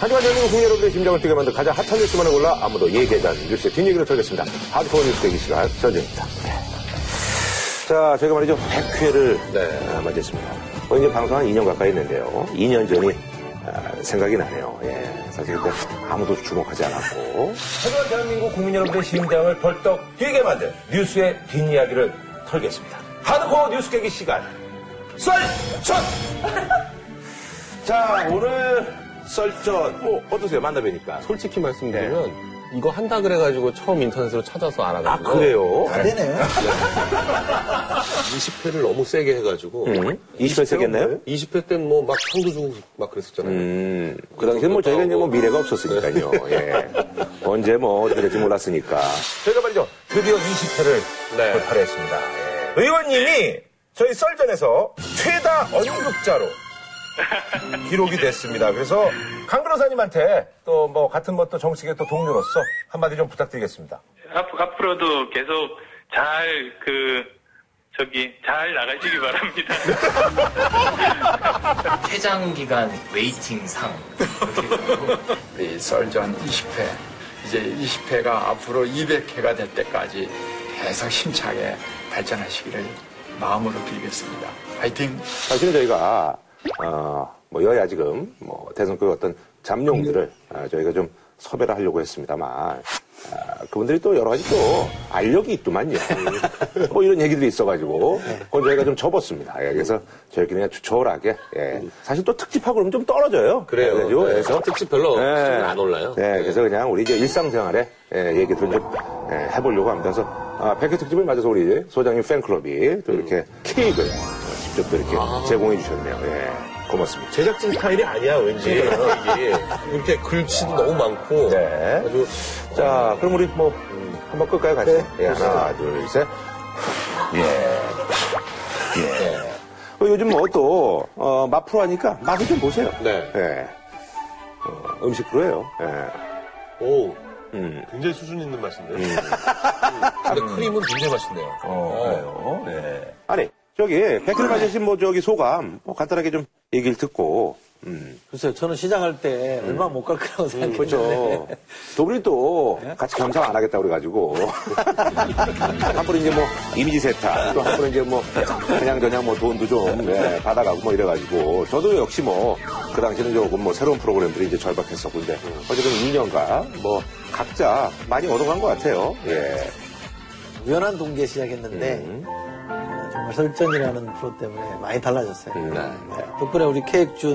하지만 대한민국 국민 여러분들의 심장을 뛰게 만든 가장 핫한 뉴스만을 골라 아무도 얘기하지 않는 뉴스의 뒷얘기를 털겠습니다. 하드코어 뉴스 대기 시간 전쟁입니다. 자, 저희가 말이죠. 100회를 아, 맞이했습니다. 거의 이제 방송 한 2년 가까이 했는데요. 2년 전이 아, 생각이 나네요. 예. 사실 그때 아무도 주목하지 않았고. 하지만 대한민국 국민 여러분들의 심장을 벌떡 뛰게 만든 뉴스의 뒷이야기를 털겠습니다. 하드코어 뉴스 깨기 시간. 썰전! 자, 오늘 썰전. 뭐, 어떠세요? 만나 뵈니까. 솔직히 말씀드리면 이거 한다 그래가지고 처음 인터넷으로 찾아서 아, 알아가지고 그래요? 안 되네요. 20회를 너무 세게 해가지고 음, 20회 세겠나요? 20회 때는 뭐 막 상도 주고 막 그랬었잖아요. 음, 그 당시에 뭐 저희가 이제 뭐 미래가 없었으니까요. 예. 언제 뭐 어떻게 될지 몰랐으니까. 저희가 말이죠. 드디어 20회를 네. 돌파를 했습니다. 예. 의원님이 저희 썰전에서 최다 언급자로 기록이 됐습니다. 그래서 강 변호사님한테 또 뭐 같은 뭐 또 정식의 또 동료로서 한마디 좀 부탁드리겠습니다. 앞, 앞으로도 계속 잘, 그, 저기, 잘 나가시기 바랍니다. 퇴장 기간 웨이팅상 이렇게 되고 우리 썰전 20회 이제 20회가 앞으로 200회가 될 때까지 계속 힘차게 발전하시기를 마음으로 빌겠습니다. 화이팅! 사실은 저희가 어, 뭐 여야 지금 뭐 대선 그 어떤 잠룡들을 아, 저희가 좀 섭외를 하려고 했습니다만 아, 그분들이 또 여러 가지 또 알력이 있더만요. 뭐 이런 얘기들이 있어가지고 그건 저희가 좀 접었습니다. 예, 그래서 저희끼리 그냥 추철하게 예. 사실 또 특집하고 그러면 좀 떨어져요. 그래요. 그래가지고 네. 그래서 특집 별로 예. 수준이 안 올라요. 네, 그래서 그냥 우리 이제 일상생활에 예, 얘기들을 좀 예, 해보려고 합니다. 그래서 아, 100회 특집을 맞아서 우리 소장님 팬클럽이 또 이렇게 케이크를 어, 직접 또 이렇게 제공해 주셨네요. 예, 고맙습니다. 제작진 스타일이 아니야 왠지 이게 이렇게 글씨도 너무 많고 네. 아주 자, 그럼 우리 뭐 한번 끌까요, 같이? 예, 하나, 둘, 셋. 예. 예. 어, 요즘 뭐 또, 어, 마프로 하니까 맛을 좀 보세요. 네. 예. 어, 음식 프로예요. 예. 오 음. 굉장히 수준 있는 맛인데요. 근데 크림은 굉장히 맛있네요. 어, 그래요? 네. 아니, 저기, 백혈 맞으신 뭐, 저기, 소감, 뭐, 간단하게 좀 얘기를 듣고, 음. 글쎄요, 저는 시작할 때 얼마 못 갈 거라고 생각했는데. 그렇죠. 두 분이 또 같이 겸상 안 하겠다고 그래가지고. 한 분은 이제 뭐 이미지 세탁, 또 한 분은 이제 뭐 그냥 저냥 뭐 돈도 좀 네, 받아가고 뭐 이래가지고. 저도 역시 뭐 그 당시에는 조금 뭐 새로운 프로그램들이 이제 절박했었고. 근데 어쨌든 2년간 뭐 각자 많이 얻어간 것 같아요. 예. 우연한 동기에 시작했는데 음. 어, 정말 설전이라는 프로 때문에 많이 달라졌어요. 음. 네, 덕분에 우리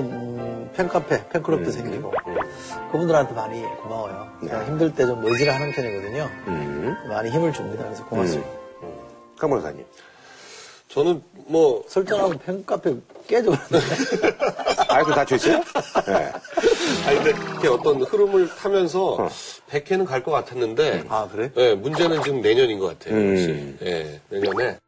음, 팬카페, 팬클럽도 생기고 그분들한테 많이 고마워요. 제가 힘들 때 좀 의지를 하는 편이거든요. 음. 많이 힘을 줍니다. 그래서 고맙습니다. 강 변호사님. 저는 뭐 설전하고 팬카페 깨져버렸는데. 아이고 닫혀있어요? 네. 아니 근데 이렇게 어떤 흐름을 타면서 100회는 갈 것 같았는데 아, 그래? 예, 문제는 지금 내년인 것 같아요. 음. 역시. 예, 내년에.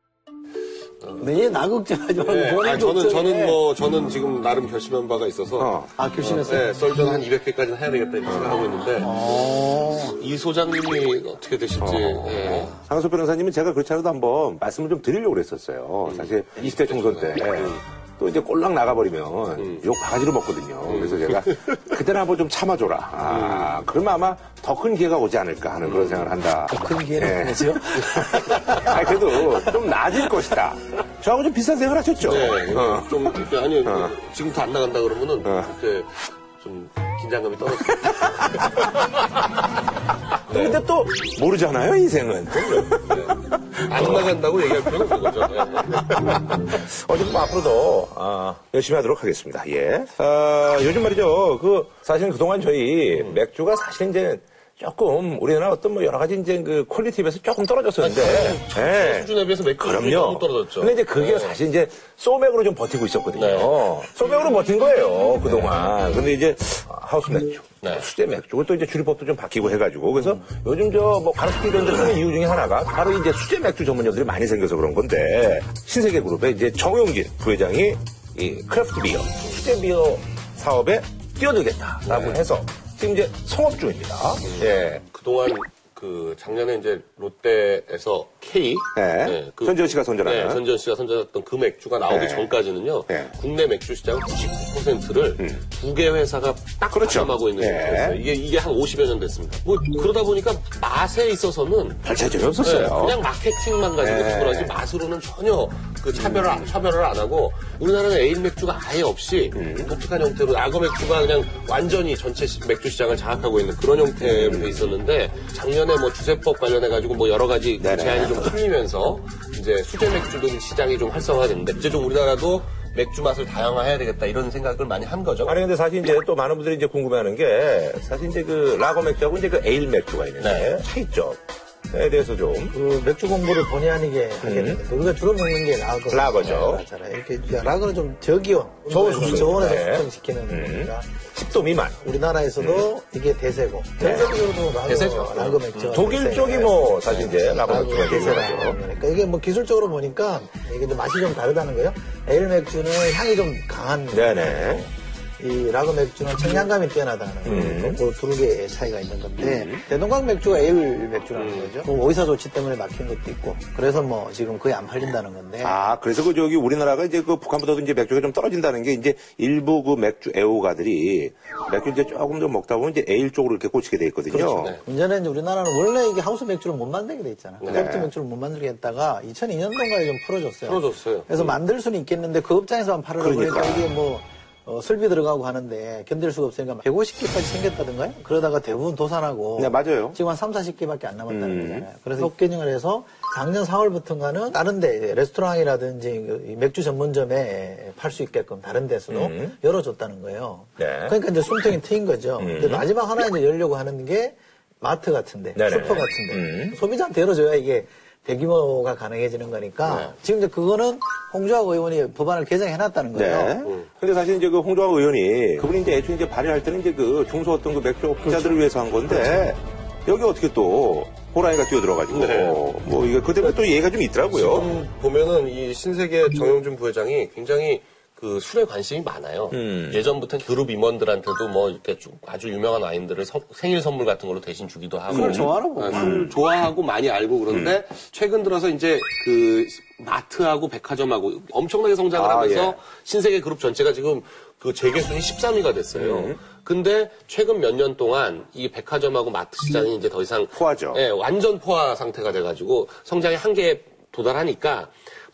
내일 나 걱정하지 말고 예, 본인 아니, 저는 걱정해. 저는 뭐 저는 지금 나름 결심한 바가 있어서 어. 아, 결심했어요? 예, 썰전 한 200회까지는 해야 되겠다 이렇게 생각하고 있는데 어. 이 소장님이 어떻게 되실지 예. 강소 변호사님은 제가 그렇지 않아도 한번 말씀을 좀 드리려고 그랬었어요. 사실 20대 총선 때. 또 이제 꼴랑 나가버리면 욕 바가지로 먹거든요. 그래서 제가 그때는 한번 좀 참아줘라. 아, 그러면 아마 더 큰 기회가 오지 않을까 하는 그런 생각을 한다. 큰 기회는 예. 보내죠. 아 그래도 좀 나아질 것이다. 저하고 좀 비슷한 생각을 하셨죠? 네, 어. 좀 아니 지금부터 안 나간다 그러면은 어. 그때 좀 긴장감이 떨어져. 근데 또 모르잖아요, 인생은. 안 나간다고 얘기할 필요는 없는 거죠. 예. 어쨌든 뭐 앞으로도 아, 열심히 하도록 하겠습니다. 예. 아, 요즘 말이죠. 그 사실은 그동안 저희 맥주가 사실 이제 조금 우리나라 어떤 뭐 여러 가지 이제 그 quality에 비해서 조금 떨어졌었는데. 예. 수준에 비해서 맥주 그럼요. 떨어졌죠. 근데 이제 그게 네. 사실 이제 소맥으로 좀 버티고 있었거든요. 네. 소맥으로 버틴 거예요, 그동안. 근데 이제 하우스 맥주, 네. 수제 맥주, 또 이제 주류법도 좀 바뀌고 해가지고. 그래서 요즘 저 뭐 가로수길 이런 데 뜨는 이유 중에 하나가 바로 이제 수제 맥주 전문점들이 많이 생겨서 그런 건데 신세계 그룹의 이제 정용진 부회장이 이 craft beer, 수제 beer 사업에 뛰어들겠다라고 네. 해서 지금 이제 성업 중입니다. 예. 그동안 그 작년에 이제 롯데에서 K 네. 전지현 씨가 선전하는. 네, 전지현 씨가 선전했던 그 맥주가 나오기 네. 전까지는요 네. 국내 맥주 시장은 99% 50%를 두개 회사가 딱 그렇죠. 가점하고 있는 예. 상태였어요. 이게 이게 한 50여 년 됐습니다. 뭐 그러다 보니까 맛에 있어서는 별 차이점이 없었어요. 네, 그냥 마케팅만 가지고 네. 투구하지 맛으로는 전혀 그 차별을 안- 차별을 안 하고 우리나라는 에일 맥주가 아예 없이 독특한 형태로 악어 맥주가 그냥 완전히 전체 시- 맥주 시장을 장악하고 있는 그런 형태로 돼 있었는데 작년에 뭐 주세법 관련해 가지고 뭐 여러 가지. 제한이 좀 풀리면서 이제 수제 맥주들 시장이 좀 활성화됐는데 이제 좀 우리나라도 맥주 맛을 다양화해야 되겠다 이런 생각을 많이 한 거죠. 아니 근데 사실 이제 또 많은 분들이 이제 궁금해하는 게 사실 이제 그 라거 맥주하고 이제 그 에일 맥주가 있는데 네. 차이점 에 대해서 좀 그 맥주 공부를 본의 아니게 하게 되는데 우리가 주로 먹는 게 라거. 음. 라거죠. 라잖아요. 이렇게 이제 라거는 좀 저기온, 저온 숙성. 저온에서 네. 숙성시키는 거니까 10도 미만. 우리나라에서도 이게 대세고 전 세계적으로도 라거, 대세죠. 라거 맥주. 독일 쪽이 뭐 사실 이제 라거 맥주가 유명하죠. 거니까 이게 뭐 기술적으로 보니까 이게 좀 맛이 좀 다르다는 거예요. 에일 맥주는 향이 좀 강한 네네. 이 라거 맥주는 청량감이 뛰어나다는 음. 거. 그두 개의 차이가 있는 건데 대동강 맥주가 에일 맥주라는 거죠. 뭐 오이사 조치 때문에 막힌 것도 있고 그래서 뭐 지금 거의 안 팔린다는 건데 아, 그래서 그 저기 우리나라가 이제 그 북한보다도 이제 맥주가 좀 떨어진다는 게 이제 일부 그 맥주 애호가들이 맥주 이제 조금 더 먹다 보면 이제 에일 쪽으로 이렇게 꽂히게 돼 있거든요. 그렇죠. 네. 문제는 이제 우리나라는 원래 이게 하우스 맥주를 못 만들게 돼 있잖아. 네. craft 맥주를 못 만들게 했다가 2002년도인가에 좀 풀어줬어요. 풀어줬어요. 그래서 만들 수는 있겠는데 그 업장에서만 팔으라고 그러니까. 그러니까 이게 뭐 어, 설비 들어가고 하는데 견딜 수가 없으니까 150개까지 생겼다든가요? 그러다가 대부분 도산하고 네, 맞아요. 지금 한 3, 40개밖에 안 남았다는 음. 거잖아요. 그래서 협개정을 해서 작년 4월부터인가는 다른 데 레스토랑이라든지 그 맥주 전문점에 팔 수 있게끔 다른 데서도 음. 열어줬다는 거예요. 네. 그러니까 이제 숨통이 트인 거죠. 근데 마지막 하나 이제 열려고 하는 게 마트 같은데, 네네. 슈퍼 같은데 음. 소비자한테 열어줘야 이게 대규모가 가능해지는 거니까 네. 지금 이제 그거는 홍주학 의원이 법안을 개정해놨다는 거예요. 네. 근데 사실 이제 그 홍조학 의원이 그분이 이제 애초에 이제 발의할 때는 이제 그 중소 어떤 그 맥주 업자들을 위해서 한 건데 여기 어떻게 또 호랑이가 뛰어들어가지고 네. 뭐 이거 그 때문에 또 얘기가 좀 있더라고요. 지금 보면은 이 신세계 정영준 부회장이 굉장히 그 술에 관심이 많아요. 음. 예전부터 그룹 임원들한테도 뭐 이렇게 좀 아주 유명한 와인들을 서- 생일 선물 같은 걸로 대신 주기도 하고. 술을 보구나. 아, 술 좋아하고 많이 알고 그런데 음. 최근 들어서 이제 그 마트하고 백화점하고 엄청나게 성장을 아, 하면서 예. 신세계 그룹 전체가 지금 그 재계순위 13위가 됐어요. 음. 근데 최근 몇 년 동안 이 백화점하고 마트 시장이 이제 더 이상 포화죠. 예, 완전 포화 상태가 돼가지고 성장의 한계에 도달하니까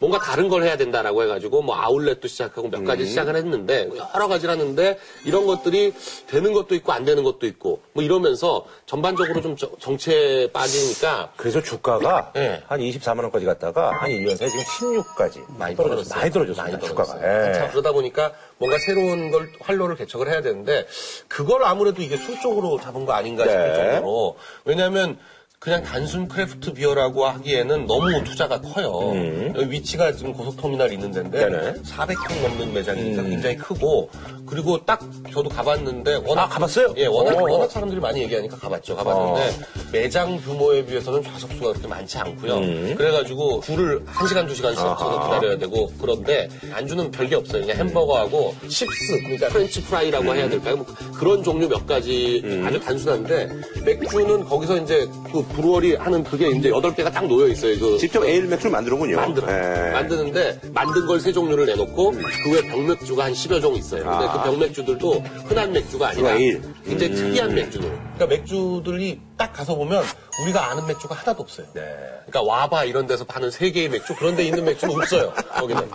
뭔가 다른 걸 해야 된다라고 해가지고 뭐 아울렛도 시작하고 몇 음. 가지 시작을 했는데 여러 가지를 하는데 이런 것들이 되는 것도 있고 안 되는 것도 있고 뭐 이러면서 전반적으로 좀 정- 정체에 빠지니까 그래서 주가가 네. 한 24만 원까지 갔다가 한 1년 사이에 지금 16까지 많이 떨어졌어요. 떨어졌어요. 많이 떨어졌습니다. 많이 주가가. 예. 자, 그러다 보니까 뭔가 새로운 걸 활로를 개척을 해야 되는데 그걸 아무래도 이게 술 쪽으로 잡은 거 아닌가 싶을 네. 정도로 왜냐하면 그냥 단순 craft beer라고 하기에는 너무 투자가 커요. 여기 위치가 지금 고속터미널 있는 데인데 음. 네네. 음. 400평 넘는 매장이니까 굉장히 크고 그리고 딱 저도 가봤는데 워낙 아, 가봤어요? 예, 워낙 오. 워낙 사람들이 많이 얘기하니까 가봤죠. 가봤는데 매장 규모에 비해서는 좌석수가 그렇게 많지 않고요. 음. 그래가지고 줄을 1시간, 2시간 서서 기다려야 되고 그런데 안주는 별게 없어요. 그냥 햄버거하고 chips, 그러니까 French fry라고 해야 될까요? 뭐 그런 종류 몇 가지 음. 아주 단순한데 맥주는 거기서 이제 그 브루어리 하는 그게 이제 8개가 딱 놓여 있어요. 그 직접 에일 맥주를 만드는군요. 만들어. 예. 만드는데 만든 걸 세 종류를 내놓고 그외 병맥주가 한 10여 종 있어요. 근데 아. 그 병맥주들도 흔한 맥주가 아니라 에일. 굉장히 특이한 맥주들. 그러니까 맥주들이 딱 가서 보면 우리가 아는 맥주가 하나도 없어요. 네. 그러니까 와바 이런 데서 파는 세 개의 맥주 그런 데 있는 맥주는 없어요. 거기는.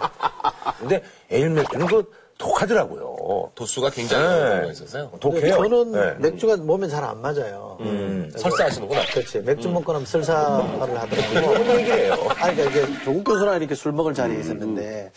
근데 에일 맥주는 그 독하더라고요. 도수가 굉장히 네. 많이 있어서요. 독해요. 저는 네. 맥주가 몸에 잘 안 맞아요. 음. 설사하시는구나. 그렇지. 맥주 먹고 나면 설사를 하더라고요. 좋은 얘기예요. 아니, 그러니까 이게 조국 교수랑 이렇게 술 먹을 자리에 있었는데,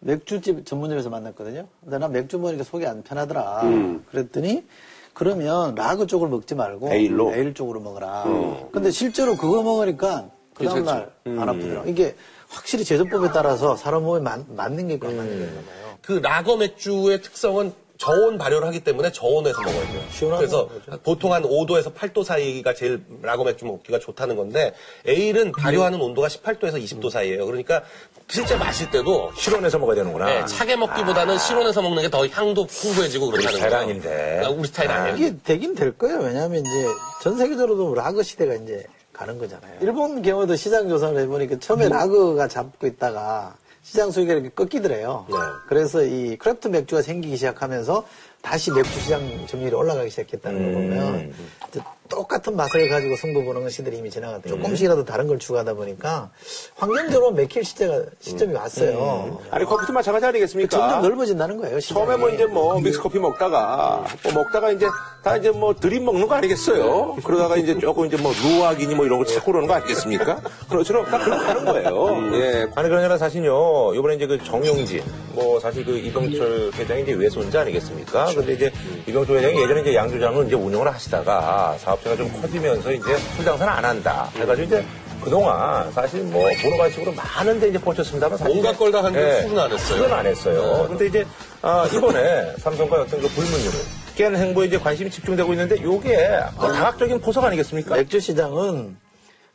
맥주집 전문점에서 만났거든요. 근데 난 맥주 먹으니까 속이 안 편하더라. 그랬더니, 그러면 라그 쪽을 먹지 말고, 에일로? 에일 쪽으로 먹어라. 근데 실제로 그거 먹으니까, 그 다음날 안 아프더라 고. 이게 확실히 제조법에 따라서 사람 몸에 맞, 맞는 게 있고 안 맞는 게 있나 봐요. 그 라거 맥주의 특성은 저온 발효를 하기 때문에 저온에서 먹어야 돼요. 시원한 그래서 거죠. 보통 한 5도에서 8도 사이가 제일 라거 맥주 먹기가 좋다는 건데 에일은 발효하는 온도가 18도에서 20도 사이예요. 그러니까 실제 마실 때도 실온에서 먹어야 되는구나. 네, 차게 먹기보다는 실온에서 먹는 게 더 향도 풍부해지고 그렇다는 스타일 거예요. 아닌데. 아, 우리 스타일 아니에요. 이게 되긴 될 거예요. 왜냐하면 이제 전 세계적으로도 라거 시대가 이제 가는 거잖아요. 일본 경우도 시장 조사를 해보니까 처음에 라거가 잡고 있다가 시장 수익이 이렇게 꺾이더래요. 네. 그래서 이 craft 맥주가 생기기 시작하면서 다시 맥주 시장 점유율이 올라가기 시작했다는 걸 보면 이제 똑같은 맛을 가지고 승부 보는 건 시대는 이미 지나갔다. 조금씩이라도 다른 걸 추구하다 보니까 환경적으로 맥힐 시대가 시점이 왔어요. 아니 커피도 마찬가지 아니겠습니까? 점점 넓어진다는 거예요. 시장이. 처음에 뭐 이제 뭐 믹스 커피 먹다가 뭐 먹다가 이제 다 이제 뭐 드립 먹는 거 아니겠어요? 그러다가 이제 조금 이제 뭐 루아기니 뭐 이런 거 찾고 그러는 거 아니겠습니까? 그렇처럼 딱 그렇게 하는 거예요. 예. 아니 그러나 사실요. 이번에 이제 그 정용진 뭐 사실 그 이병철 회장이 이제 외손자 아니겠습니까? 근데 이제 이병철 회장이 예전에 이제 양조장을 이제 운영을 하시다가 사업체가 좀 커지면서 이제 술 장사는 안 한다. 해가지고 이제 그동안 사실 뭐 보너가식으로 많은 데 이제 뻗쳤습니다만 사실 온갖 걸다 하는데 예, 술은 안 했어요. 술은 안 했어요. 근데 이제 아, 이번에 삼성과 어떤 그 불문율을 깬 행보에 이제 관심이 집중되고 있는데 요게 뭐 다각적인 포석 아니겠습니까? 맥주 시장은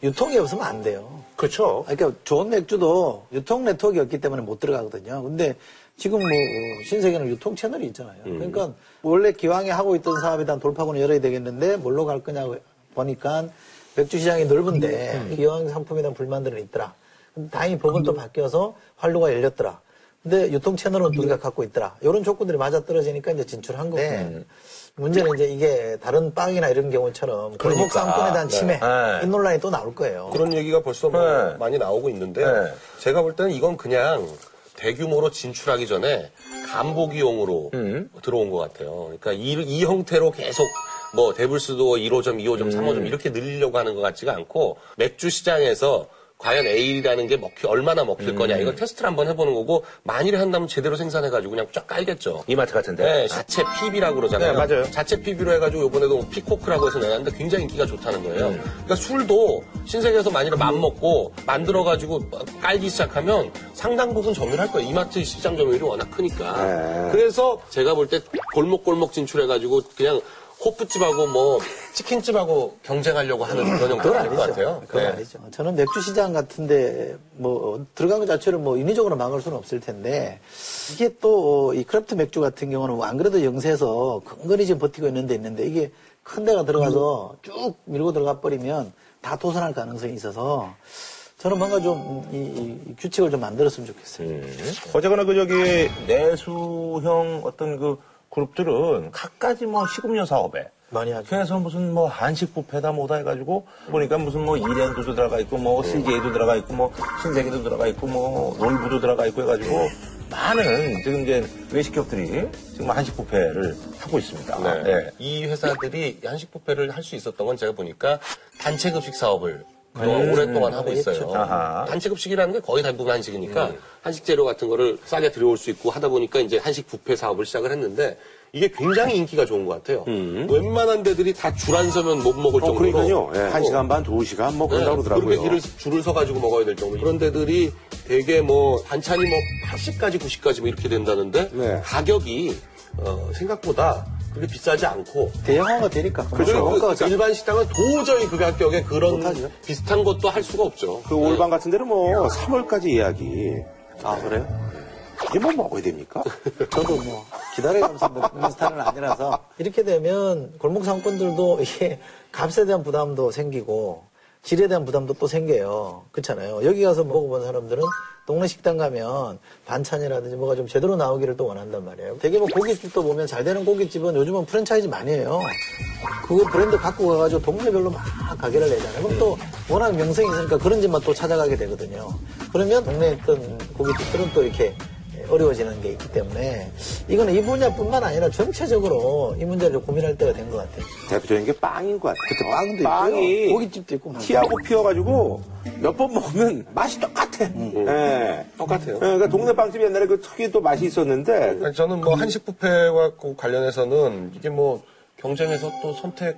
유통이 없으면 안 돼요. 그렇죠. 아, 그러니까 좋은 맥주도 유통 네트워크가 없기 때문에 못 들어가거든요. 근데 지금 뭐 어, 신세계는 유통 채널이 있잖아요. 그러니까 원래 기왕에 하고 있던 사업에 대한 돌파구는 열어야 되겠는데 뭘로 갈 거냐 보니까 맥주 시장이 넓은데 기왕 상품에 대한 불만들은 있더라. 다행히 법은 또 바뀌어서 활로가 열렸더라. 근데 유통 채널은 우리가 갖고 있더라. 이런 조건들이 맞아 떨어지니까 이제 진출한 건데 문제는 이제 이게 다른 빵이나 이런 경우처럼 골목 상권에 대한 침해, 네. 이 논란이 또 나올 거예요. 그런 얘기가 벌써 뭐 네. 많이 나오고 있는데 네. 제가 볼 때는 이건 그냥 대규모로 진출하기 전에 간보기용으로 음. 들어온 것 같아요. 그러니까 이, 이 형태로 계속 뭐 데블스도 1호점, 2호점, 음. 3호점 이렇게 늘리려고 하는 것 같지가 않고 맥주 시장에서 과연 에일이라는 게 먹히 얼마나 먹힐 거냐 음. 이걸 테스트를 한번 해보는 거고 만일에 한다면 제대로 생산해가지고 그냥 쫙 깔겠죠. 이마트 같은데. 네, 자체 PB라고 그러잖아요. 네, 맞아요. 자체 PB로 해가지고 이번에도 피코크라고 해서 내놨는데 굉장히 인기가 좋다는 거예요. 음. 그러니까 술도 신세계에서 만일에 맘먹고 만들어가지고 깔기 시작하면 상당 부분 점유할 거예요. 이마트 시장 점유율이 워낙 크니까. 네. 그래서 제가 볼 때 골목골목 진출해가지고 그냥 호프집하고 뭐 치킨집하고 경쟁하려고 하는 그런 형태가 될것 같아요. 그건 네. 아니죠. 저는 맥주 시장 같은데 뭐 들어간 것 자체를 뭐 인위적으로 막을 수는 없을 텐데 이게 또 이 craft 맥주 같은 경우는 뭐안 그래도 영세에서 근근히 지금 버티고 있는 데 있는데 이게 큰 데가 들어가서 쭉 밀고 들어가 버리면 다 도산할 가능성이 있어서 저는 뭔가 좀이 규칙을 좀 만들었으면 좋겠어요. 음. 어쨌거나 그 저기 내수형 어떤 그 그룹들은 각가지 뭐 식음료 사업에 많이 하죠. 그래서 무슨 뭐 한식 뷔페다 뭐다 해가지고 보니까 무슨 뭐 이랜드도 들어가 있고 뭐 CJ도 들어가 있고 뭐 신세계도 들어가 있고 뭐 롤브도 들어가 있고 해가지고 많은 지금 이제 외식업들이 지금 한식 뷔페를 하고 있습니다. 네. 예. 이 회사들이 한식 뷔페를 할 수 있었던 건 제가 보니까 단체 급식 사업을 그동안 오랫동안 하고 있어요. 아하. 단체 급식이라는 게 거의 대부분 한식이니까 한식 재료 같은 거를 싸게 들여올 수 있고 하다 보니까 이제 한식 뷔페 사업을 시작을 했는데 이게 굉장히 인기가 좋은 것 같아요. 웬만한 데들이 다 줄 안 서면 못 먹을 어, 정도로. 그러니까요. 예, 어, 한 시간 반, 두 시간 뭐 네, 그런다고 그렇게 그러더라고요. 길을 줄을 서 가지고 먹어야 될 정도. 그런 데들이 되게 뭐 반찬이 뭐 80까지 90까지 뭐 이렇게 된다는데 네. 가격이 어, 생각보다 그렇게 비싸지 않고 대형화가 되니까. 그리고 원가가 그 일반 식당은 도저히 그 가격에 그런 못하죠. 비슷한 것도 할 수가 없죠. 그 올방 같은 데는 뭐 3월까지 예약이 아 그래요? 이게 뭐 먹어야 됩니까? 저도 뭐 기다려가면서 먹는 스타일은 아니라서 이렇게 되면 골목 상권들도 이게 값에 대한 부담도 생기고 질에 대한 부담도 또 생겨요. 그렇잖아요. 여기 가서 먹어본 사람들은 동네 식당 가면 반찬이라든지 뭐가 좀 제대로 나오기를 또 원한단 말이에요. 되게 뭐 고깃집도 보면 잘 되는 고깃집은 요즘은 프랜차이즈 많이 해요. 그거 브랜드 갖고 가가지고 동네별로 막 가게를 내잖아요. 그럼 또 워낙 명성이 있으니까 그런 집만 또 찾아가게 되거든요. 그러면 동네에 있던 고깃집들은 또 이렇게 어려워지는 게 있기 때문에 이거는 이 분야뿐만 아니라 전체적으로 이 문제를 고민할 때가 된 것 같아요. 대표적인 게 빵인 것 같아요. 그때 빵도 빵이 있고요. 고깃집도 있고 막. 티하고 피어가지고 몇 번 먹으면 맛이 똑같아. 예. 똑같아요. 예, 그러니까 동네 빵집 옛날에 그 특유의 또 맛이 있었는데 아니, 저는 뭐 한식 뷔페와 그 관련해서는 이게 뭐 경쟁에서 또 선택의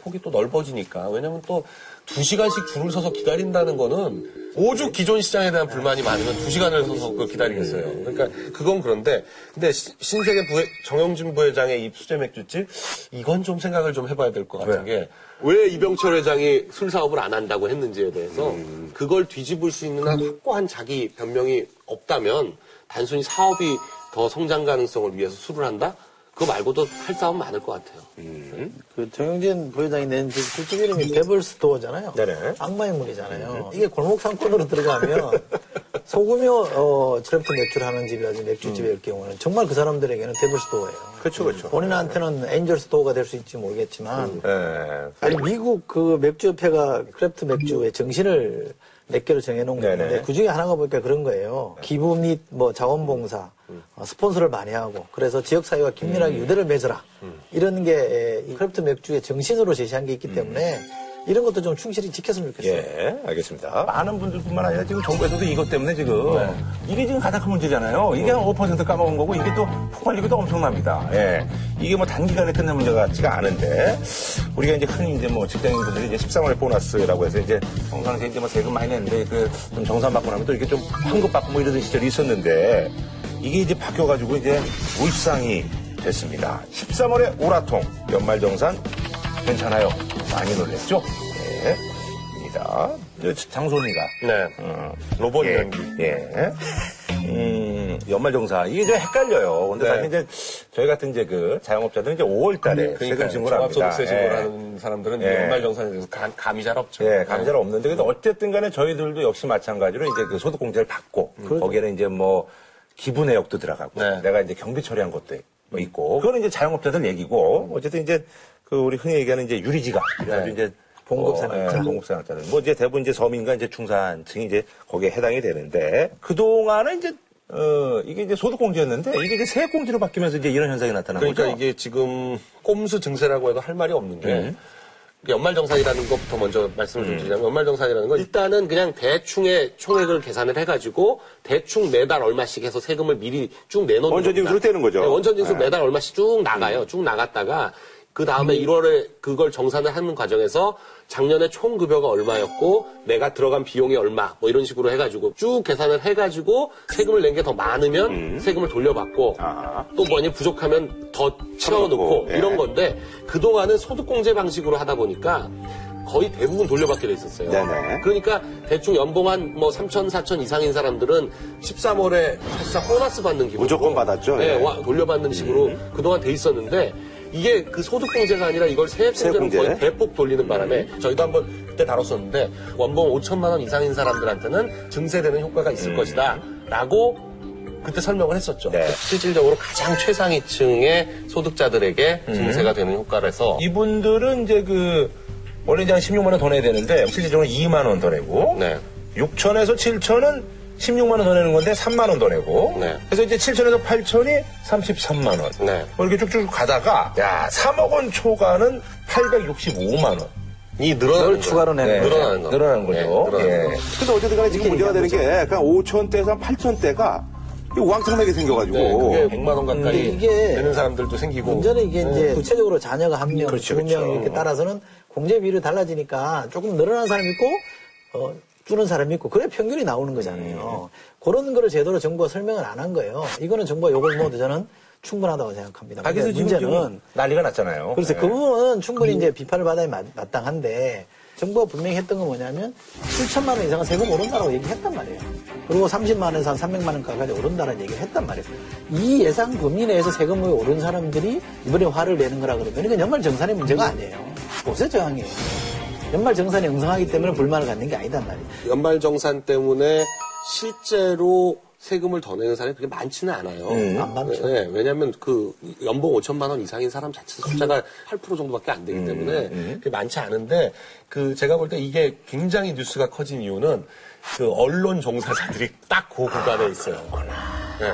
폭이 또 넓어지니까 왜냐면 또 두 시간씩 줄을 서서 기다린다는 거는 오죽 기존 시장에 대한 불만이 많으면 두 시간을 서서 그걸 기다리겠어요. 그러니까 그건 그런데 근데 시- 신세계 부회, 정영진 부회장의 이 수제 맥주집 이건 좀 생각을 좀 해봐야 될 것 같은 게 왜 이병철 회장이 술 사업을 안 한다고 했는지에 대해서 그걸 뒤집을 수 있는 한 확고한 자기 변명이 없다면 단순히 사업이 더 성장 가능성을 위해서 술을 한다? 그거 말고도 할 사업 많을 것 같아요. 그 정용진 부회장이 낸그 술집 이름이 Devil's Door잖아요. 네네. 악마의 문이잖아요. 이게 골목 상권으로 들어가면 소규모 어, craft 맥주를 하는 집이라든지 맥주집일 경우는 정말 그 사람들에게는 Devil's Door예요. 그렇죠, 그렇죠. 본인한테는 Angel's Door가 될 수 있지 모르겠지만 예. 아니 미국 그 맥주협회가 craft 맥주의 정신을 몇 개로 정해놓은. 있는데 그 중에 하나가 보니까 그런 거예요. 기부 및 뭐 자원봉사, 어, 스폰서를 많이 하고 그래서 지역사회와 긴밀하게 유대를 맺어라. 이런 게이 craft 맥주의 정신으로 제시한 게 있기 때문에 이런 것도 좀 충실히 지켰으면 좋겠어요. 예, 알겠습니다. 많은 분들뿐만 아니라 지금 정부에서도 이것 때문에 지금 네. 이게 지금 가장 큰 문제잖아요. 이게 한 5% 까먹은 거고 이게 또 폭발력이 또 엄청납니다. 예. 이게 뭐 단기간에 끝날 문제 같지가 않은데 우리가 이제 흔히 이제 뭐 직장인분들이 이제 13월의 보너스라고 해서 이제 평상시에 이제 뭐 세금 많이 냈는데 그 좀 정산 받고 나면 또 이렇게 좀 환급 받고 뭐 이러던 시절이 있었는데 이게 이제 바뀌어가지고 이제 울상이 됐습니다. 13월에 오라통 연말정산 괜찮아요. 많이 놀랬죠? 네. 입니다. 저 장소미가. 네. 어, 로봇 예. 연기. 예. 음, 연말정산. 이게 좀 헷갈려요. 근데 네. 사실 이제 저희 같은 이제 그 자영업자들은 이제 5월 달에 세금 신고를 합니다. 종합소득세 신고를 예. 하는 사람들은 예. 연말정산에 대해서 감, 감이 잘 없죠. 예, 감이 잘 없는데, 근데 어쨌든 간에 저희들도 역시 마찬가지로 이제 그 소득공제를 받고, 거기에는 이제 뭐, 기부 내역도 들어가고, 네. 내가 이제 경비 처리한 것도 뭐 있고, 그거는 이제 자영업자들 얘기고, 어쨌든 이제 그 우리 흔히 얘기하는 이제 유리지가, 그래가지고 이제 봉급상업자. 어, 예, 봉급상업자들. 뭐 이제 대부분 이제 서민과 이제 중산층이 이제 거기에 해당이 되는데, 그동안은 이제 어, 이게 이제 소득공제였는데, 이게 이제 세액공제로 바뀌면서 이제 이런 현상이 나타난 그러니까 거죠. 이게 지금 꼼수 증세라고 해도 할 말이 없는 게 음. 연말정산이라는 것부터 먼저 말씀을 좀 드리자면 연말정산이라는 건 일단은 그냥 대충의 총액을 계산을 해가지고 대충 매달 얼마씩 해서 세금을 미리 쭉 내놓는 원천징수로. 떼는 거죠. 네, 원천징수 네. 매달 얼마씩 쭉 나가요. 쭉 나갔다가 그 다음에 1월에 그걸 정산을 하는 과정에서 작년에 총 급여가 얼마였고 내가 들어간 비용이 얼마 뭐 이런 식으로 해가지고 쭉 계산을 해가지고 세금을 낸 게 더 많으면 세금을 돌려받고 음. 아. 또 뭐니 부족하면 더 채워놓고 예. 이런 건데 그동안은 소득공제 방식으로 하다 보니까 거의 대부분 돌려받게 돼 있었어요. 네네. 그러니까 대충 연봉 한뭐 3천, 4천 이상인 사람들은 13월에 사실상 보너스 받는 기분. 무조건 받았죠. 네, 예. 음. 와- 돌려받는 식으로 그동안 돼 있었는데 이게 그 소득공제가 아니라 이걸 세액공제로 세액공제. 거의 대폭 돌리는 바람에 저희도 한번 그때 다뤘었는데 원봉 5천만 원 이상인 사람들한테는 증세되는 효과가 있을 것이다 라고 그때 설명을 했었죠. 음. 네. 실질적으로 가장 최상위층의 소득자들에게 음. 증세가 되는 효과라서 이분들은 이제 그 원래 이제 한 16만 원 더 내야 되는데 실질적으로 2만 원 더 내고 네. 6천에서 7천은 16만 원 더 내는 건데 3만 원 더 내고 네. 그래서 이제 7천에서 8천이 33만 원 네. 뭐 이렇게 쭉쭉 가다가 야 3억 원 초과는 865만 원 이 늘어나는. 추가로 내는 네, 거죠. 늘어나는 거. 늘어나는 거죠. 네, 늘어나는 예. 거. 근데 어쨌든 간에 지금 문제가 되는 게 그냥 5천대에서 8천대가 왕창나게 생겨가지고 네, 그게 100만 원 가까이 이게 내는 사람들도 생기고 문제는 이게 이제 구체적으로 자녀가 한 명, 그렇죠, 두명 그렇죠. 이렇게 따라서는 공제 비율이 달라지니까 조금 늘어난 사람이 있고 어, 줄은 사람이 있고 그래 평균이 나오는 거잖아요. 그런 거를 제대로 정부가 설명을 안 한 거예요. 이거는 정부가 요걸 모두 저는 충분하다고 생각합니다. 아, 그래서 문제는 난리가 났잖아요. 그래서 네. 그 부분은 충분히 이제 비판을 받아야 마- 마땅한데 정부가 분명히 했던 건 뭐냐면 7천만 원 이상은 세금 오른다고 얘기했단 말이에요. 그리고 30만 원에서 한 300만 원까지 오른다는 얘기를 했단 말이에요. 이 예상 범위 내에서 세금이 오른 사람들이 이번에 화를 내는 거라 그러면 이건 연말 정산의 문제가 아니에요. 보세 저항이에요. 연말 정산이 응성하기 때문에 불만을 갖는 게 아니단 말이에요. 연말정산 때문에 실제로 세금을 더 내는 사람이 그렇게 많지는 않아요. 음. 안 많죠. 네, 왜냐하면 그 연봉 5천만 원 이상인 사람 자체 숫자가 8% 정도밖에 안 음, 되기 때문에 그게 많지 않은데 그 제가 볼 때 이게 굉장히 뉴스가 커진 이유는 그 언론 종사자들이 딱 그 구간에 있어요. 네.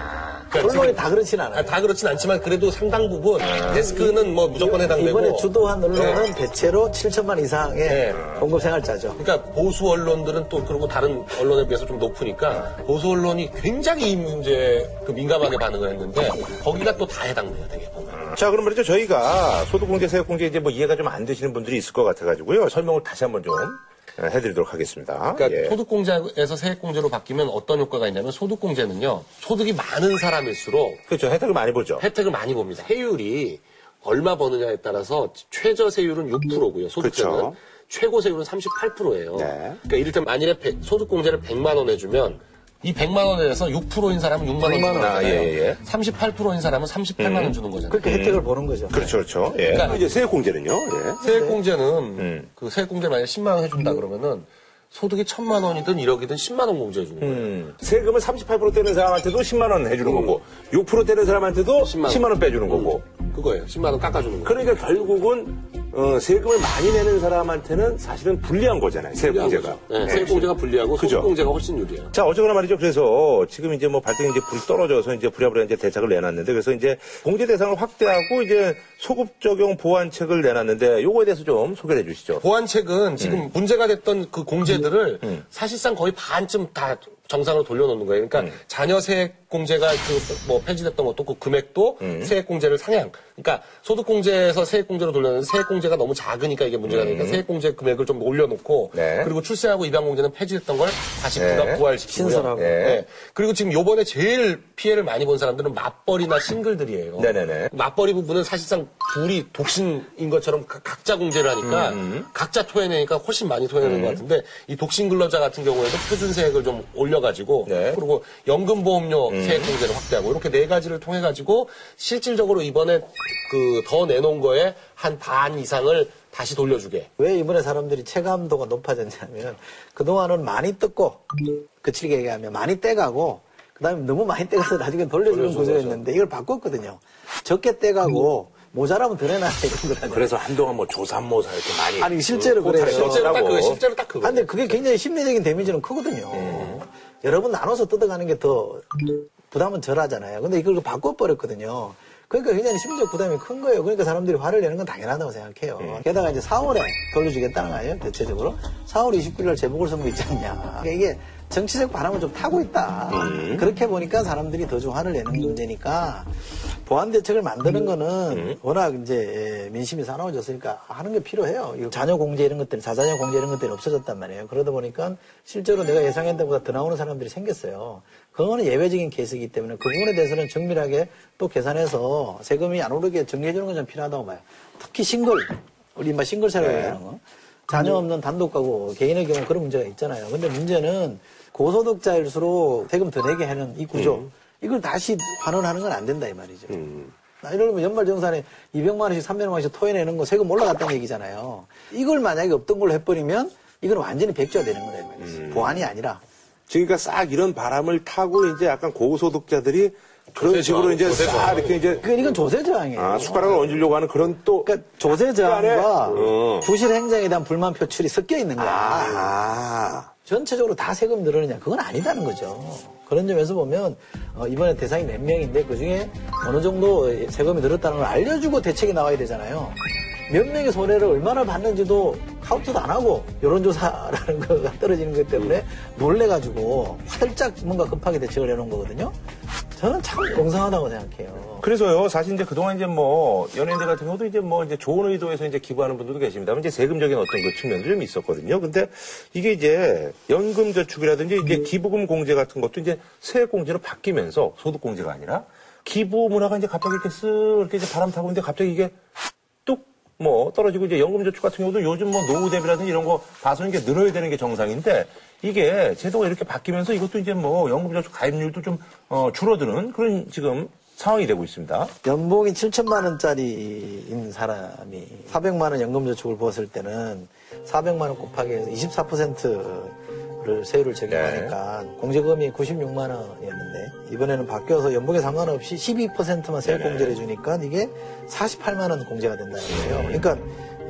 그러니까 언론이 다 그렇진 않아요. 아, 다 그렇진 않지만 그래도 상당 부분 데스크는 뭐 무조건 해당되고 이번에 주도한 언론은 네. 대체로 7천만 이상의 네. 공급 생활자죠. 그러니까 보수 언론들은 또 그리고 다른 언론에 비해서 좀 높으니까 보수 언론이 굉장히 이 문제에 그 민감하게 반응을 했는데 거기가 또 다 해당돼요, 되게 보면. 자, 그럼 말이죠. 저희가 소득공제, 세액공제 이제 뭐 이해가 좀 안 되시는 분들이 있을 것 같아가지고요. 설명을 다시 한번 좀 예, 해드리도록 하겠습니다. 그러니까 예. 소득공제에서 세액공제로 바뀌면 어떤 효과가 있냐면 소득공제는요 소득이 많은 사람일수록 그렇죠. 혜택을 많이 보죠. 혜택을 많이 봅니다. 세율이 얼마 버느냐에 따라서 최저 세율은 6%고요. 소득세는 그렇죠. 최고 세율은 38%예요. 네. 그러니까 이를테면 만일에 백- 소득공제를 100만 원 해주면 이 100만 원에 대해서 6%인 사람은 6만 원 주는 원. 아, 거잖아요. 예, 예, 예. 38%인 사람은 38만 원 주는 거잖아요. 그렇게 혜택을 보는 거죠. 그렇죠, 그렇죠. 예. 그러니까 이제 세액공제는요. 예. 세액공제는 음. 그 세액공제 만약에 10만 원 해준다 그러면은 소득이 천만 원이든 1억이든 10만 원 공제해 주는 거예요. 음. 세금을 38% 떼는 사람한테도 10만 원 해주는 거고 6% 떼는 사람한테도 10만 10만 원, 원. 빼주는 거고 그거예요. 10만 원 깎아주는 거예요. 그러니까 결국은 어, 세금을 많이 내는 사람한테는 사실은 불리한 거잖아요. 세금공제가. 네, 세금공제가 불리하고 그죠. 소득공제가 훨씬 유리해요. 자, 어쩌거나 말이죠. 그래서 지금 이제 뭐 발등에 이제 불이 떨어져서 이제 부랴부랴 이제 대책을 내놨는데 그래서 이제 공제 대상을 확대하고 이제 소급 적용 보완책을 내놨는데 요거에 대해서 좀 소개를 해 주시죠. 보완책은 지금 음. 문제가 됐던 그 공제들을 사실상 거의 반쯤 다 정상으로 돌려놓는 거예요. 그러니까 음. 자녀 세액 공제가 그 뭐 폐지됐던 것도 그 금액도 음. 세액 공제를 상향. 그러니까 소득 공제에서 세액 공제로 돌렸는데 세액 공제가 너무 작으니까 이게 문제가 되니까 세액 공제 금액을 좀 올려놓고 음. 네. 그리고 출세하고 입양 공제는 폐지했던 걸 다시 네. 부가 부활시키고요. 신설하고. 네. 그리고 지금 요번에 제일 피해를 많이 본 사람들은 맞벌이나 싱글들이에요. 네네네. 맞벌이 부분은 사실상 둘이 독신인 것처럼 가- 각자 공제를 하니까 음, 각자 토해내니까 훨씬 많이 토해내는 것 같은데 이 독신 근로자 같은 경우에도 표준세액을 좀 올려 가지고 네. 음. 그리고 연금보험료 세액 공제를 확대하고 이렇게 네 가지를 통해 가지고 실질적으로 이번에 그 더 내놓은 거에 한 반 이상을 다시 돌려주게. 왜 이번에 사람들이 체감도가 높아졌냐면 그동안은 많이 뜯고 그칠게 얘기하면 많이 떼가고 그다음에 너무 많이 떼가서 나중에 돌려주는 구조였는데 이걸 바꿨거든요. 적게 떼가고 모자라면 더 내놔 이런 거라죠. 그래서 한동안 뭐 조삼모사 이렇게 많이 아니 실제로 호텔에 그래요. 실제로 딱. 그거, 실제로 딱 그거. 아, 근데 그게 굉장히 심리적인 데미지는 크거든요. 여러 분 나눠서 뜯어가는 게 더 부담은 덜 하잖아요. 근데 이걸 바꿔버렸거든요. 그러니까 굉장히 심리적 부담이 큰 거예요. 그러니까 사람들이 화를 내는 건 당연하다고 생각해요. 게다가 이제 4월에 돌려주겠다는 거예요, 대체적으로. 4월 29일 날 재보궐선거 있지 않냐. 그러니까 이게 정치적 바람을 좀 타고 있다. 그렇게 보니까 사람들이 더 좀 화를 내는 문제니까 보완 대책을 만드는 거는 워낙 이제 민심이 사나워졌으니까 하는 게 필요해요. 자녀 공제 이런 것들, 자자녀 공제 이런 것들이 없어졌단 말이에요. 그러다 보니까 실제로 내가 예상했던 것보다 더 나오는 사람들이 생겼어요. 그거는 예외적인 케이스이기 때문에 그 부분에 대해서는 정밀하게 또 계산해서 세금이 안 오르게 정리해주는 건 좀 필요하다고 봐요. 특히 싱글, 우리 인마 싱글 세라고 얘기하는 거. 자녀 없는 단독 가구, 개인의 경우 그런 문제가 있잖아요. 근데 문제는 고소득자일수록 세금 더 내게 하는 이 구조. 이걸 다시 환원하는 건 안 된다 이 말이죠. 나 이러면 연말정산에 200만 원씩 300만 원씩 토해내는 거 세금 올라갔다는 얘기잖아요. 이걸 만약에 없던 걸로 해버리면 이건 완전히 백지화 되는 거다 이 말이지. 보완이 아니라. 그러니까 싹 이런 바람을 타고 이제 약간 고소득자들이 그런 조세 식으로 이제 조세 싹 저항. 이렇게 이제 그 이건 조세 저항이에요. 아, 숟가락을 얹으려고 하는 그런 또 그러니까 조세 저항과 어. 부실 행정에 대한 불만 표출이 섞여 있는 거야. 아. 전체적으로 다 세금 늘어느냐 그건 아니다는 거죠. 그런 점에서 보면 어, 이번에 대상이 몇 명인데 그 중에 어느 정도 세금이 늘었다는 걸 알려주고 대책이 나와야 되잖아요. 몇 명의 손해를 얼마나 받는지도 카운트도 안 하고 여론조사라는 거가 떨어지는 것 때문에 놀래가지고 화들짝 뭔가 급하게 대책을 해놓은 거거든요. 저는 참 공상하다고 생각해요. 그래서요, 사실 이제 그동안 이제 뭐, 연예인들 같은 경우도 이제 뭐, 이제 좋은 의도에서 이제 기부하는 분들도 계십니다만, 이제 세금적인 어떤 그 측면도 좀 있었거든요. 근데 이게 이제 연금저축이라든지 이제 기부금 공제 같은 것도 이제 세액공제로 바뀌면서 소득공제가 아니라 기부 문화가 이제 갑자기 이렇게 쓱 이렇게 이제 바람 타고 있는데 갑자기 이게 뚝 뭐 떨어지고 이제 연금 저축 같은 경우도 요즘 뭐 노후 대비라든지 이런 거 봐서 이게 늘어야 되는 게 정상인데 이게 제도가 이렇게 바뀌면서 이것도 이제 뭐 연금 저축 가입률도 좀 어, 줄어드는 그런 지금 상황이 되고 있습니다. 연봉이 7천만 원짜리인 사람이 400만 원 연금 저축을 부었을 때는 400만 원 곱하기 해서 24% 를 세율을 적용하니까 공제금이 96만 원이었는데 이번에는 바뀌어서 연봉에 상관없이 12%만 세액 공제를 해주니까 이게 48만 원 공제가 된다는 거예요. 그러니까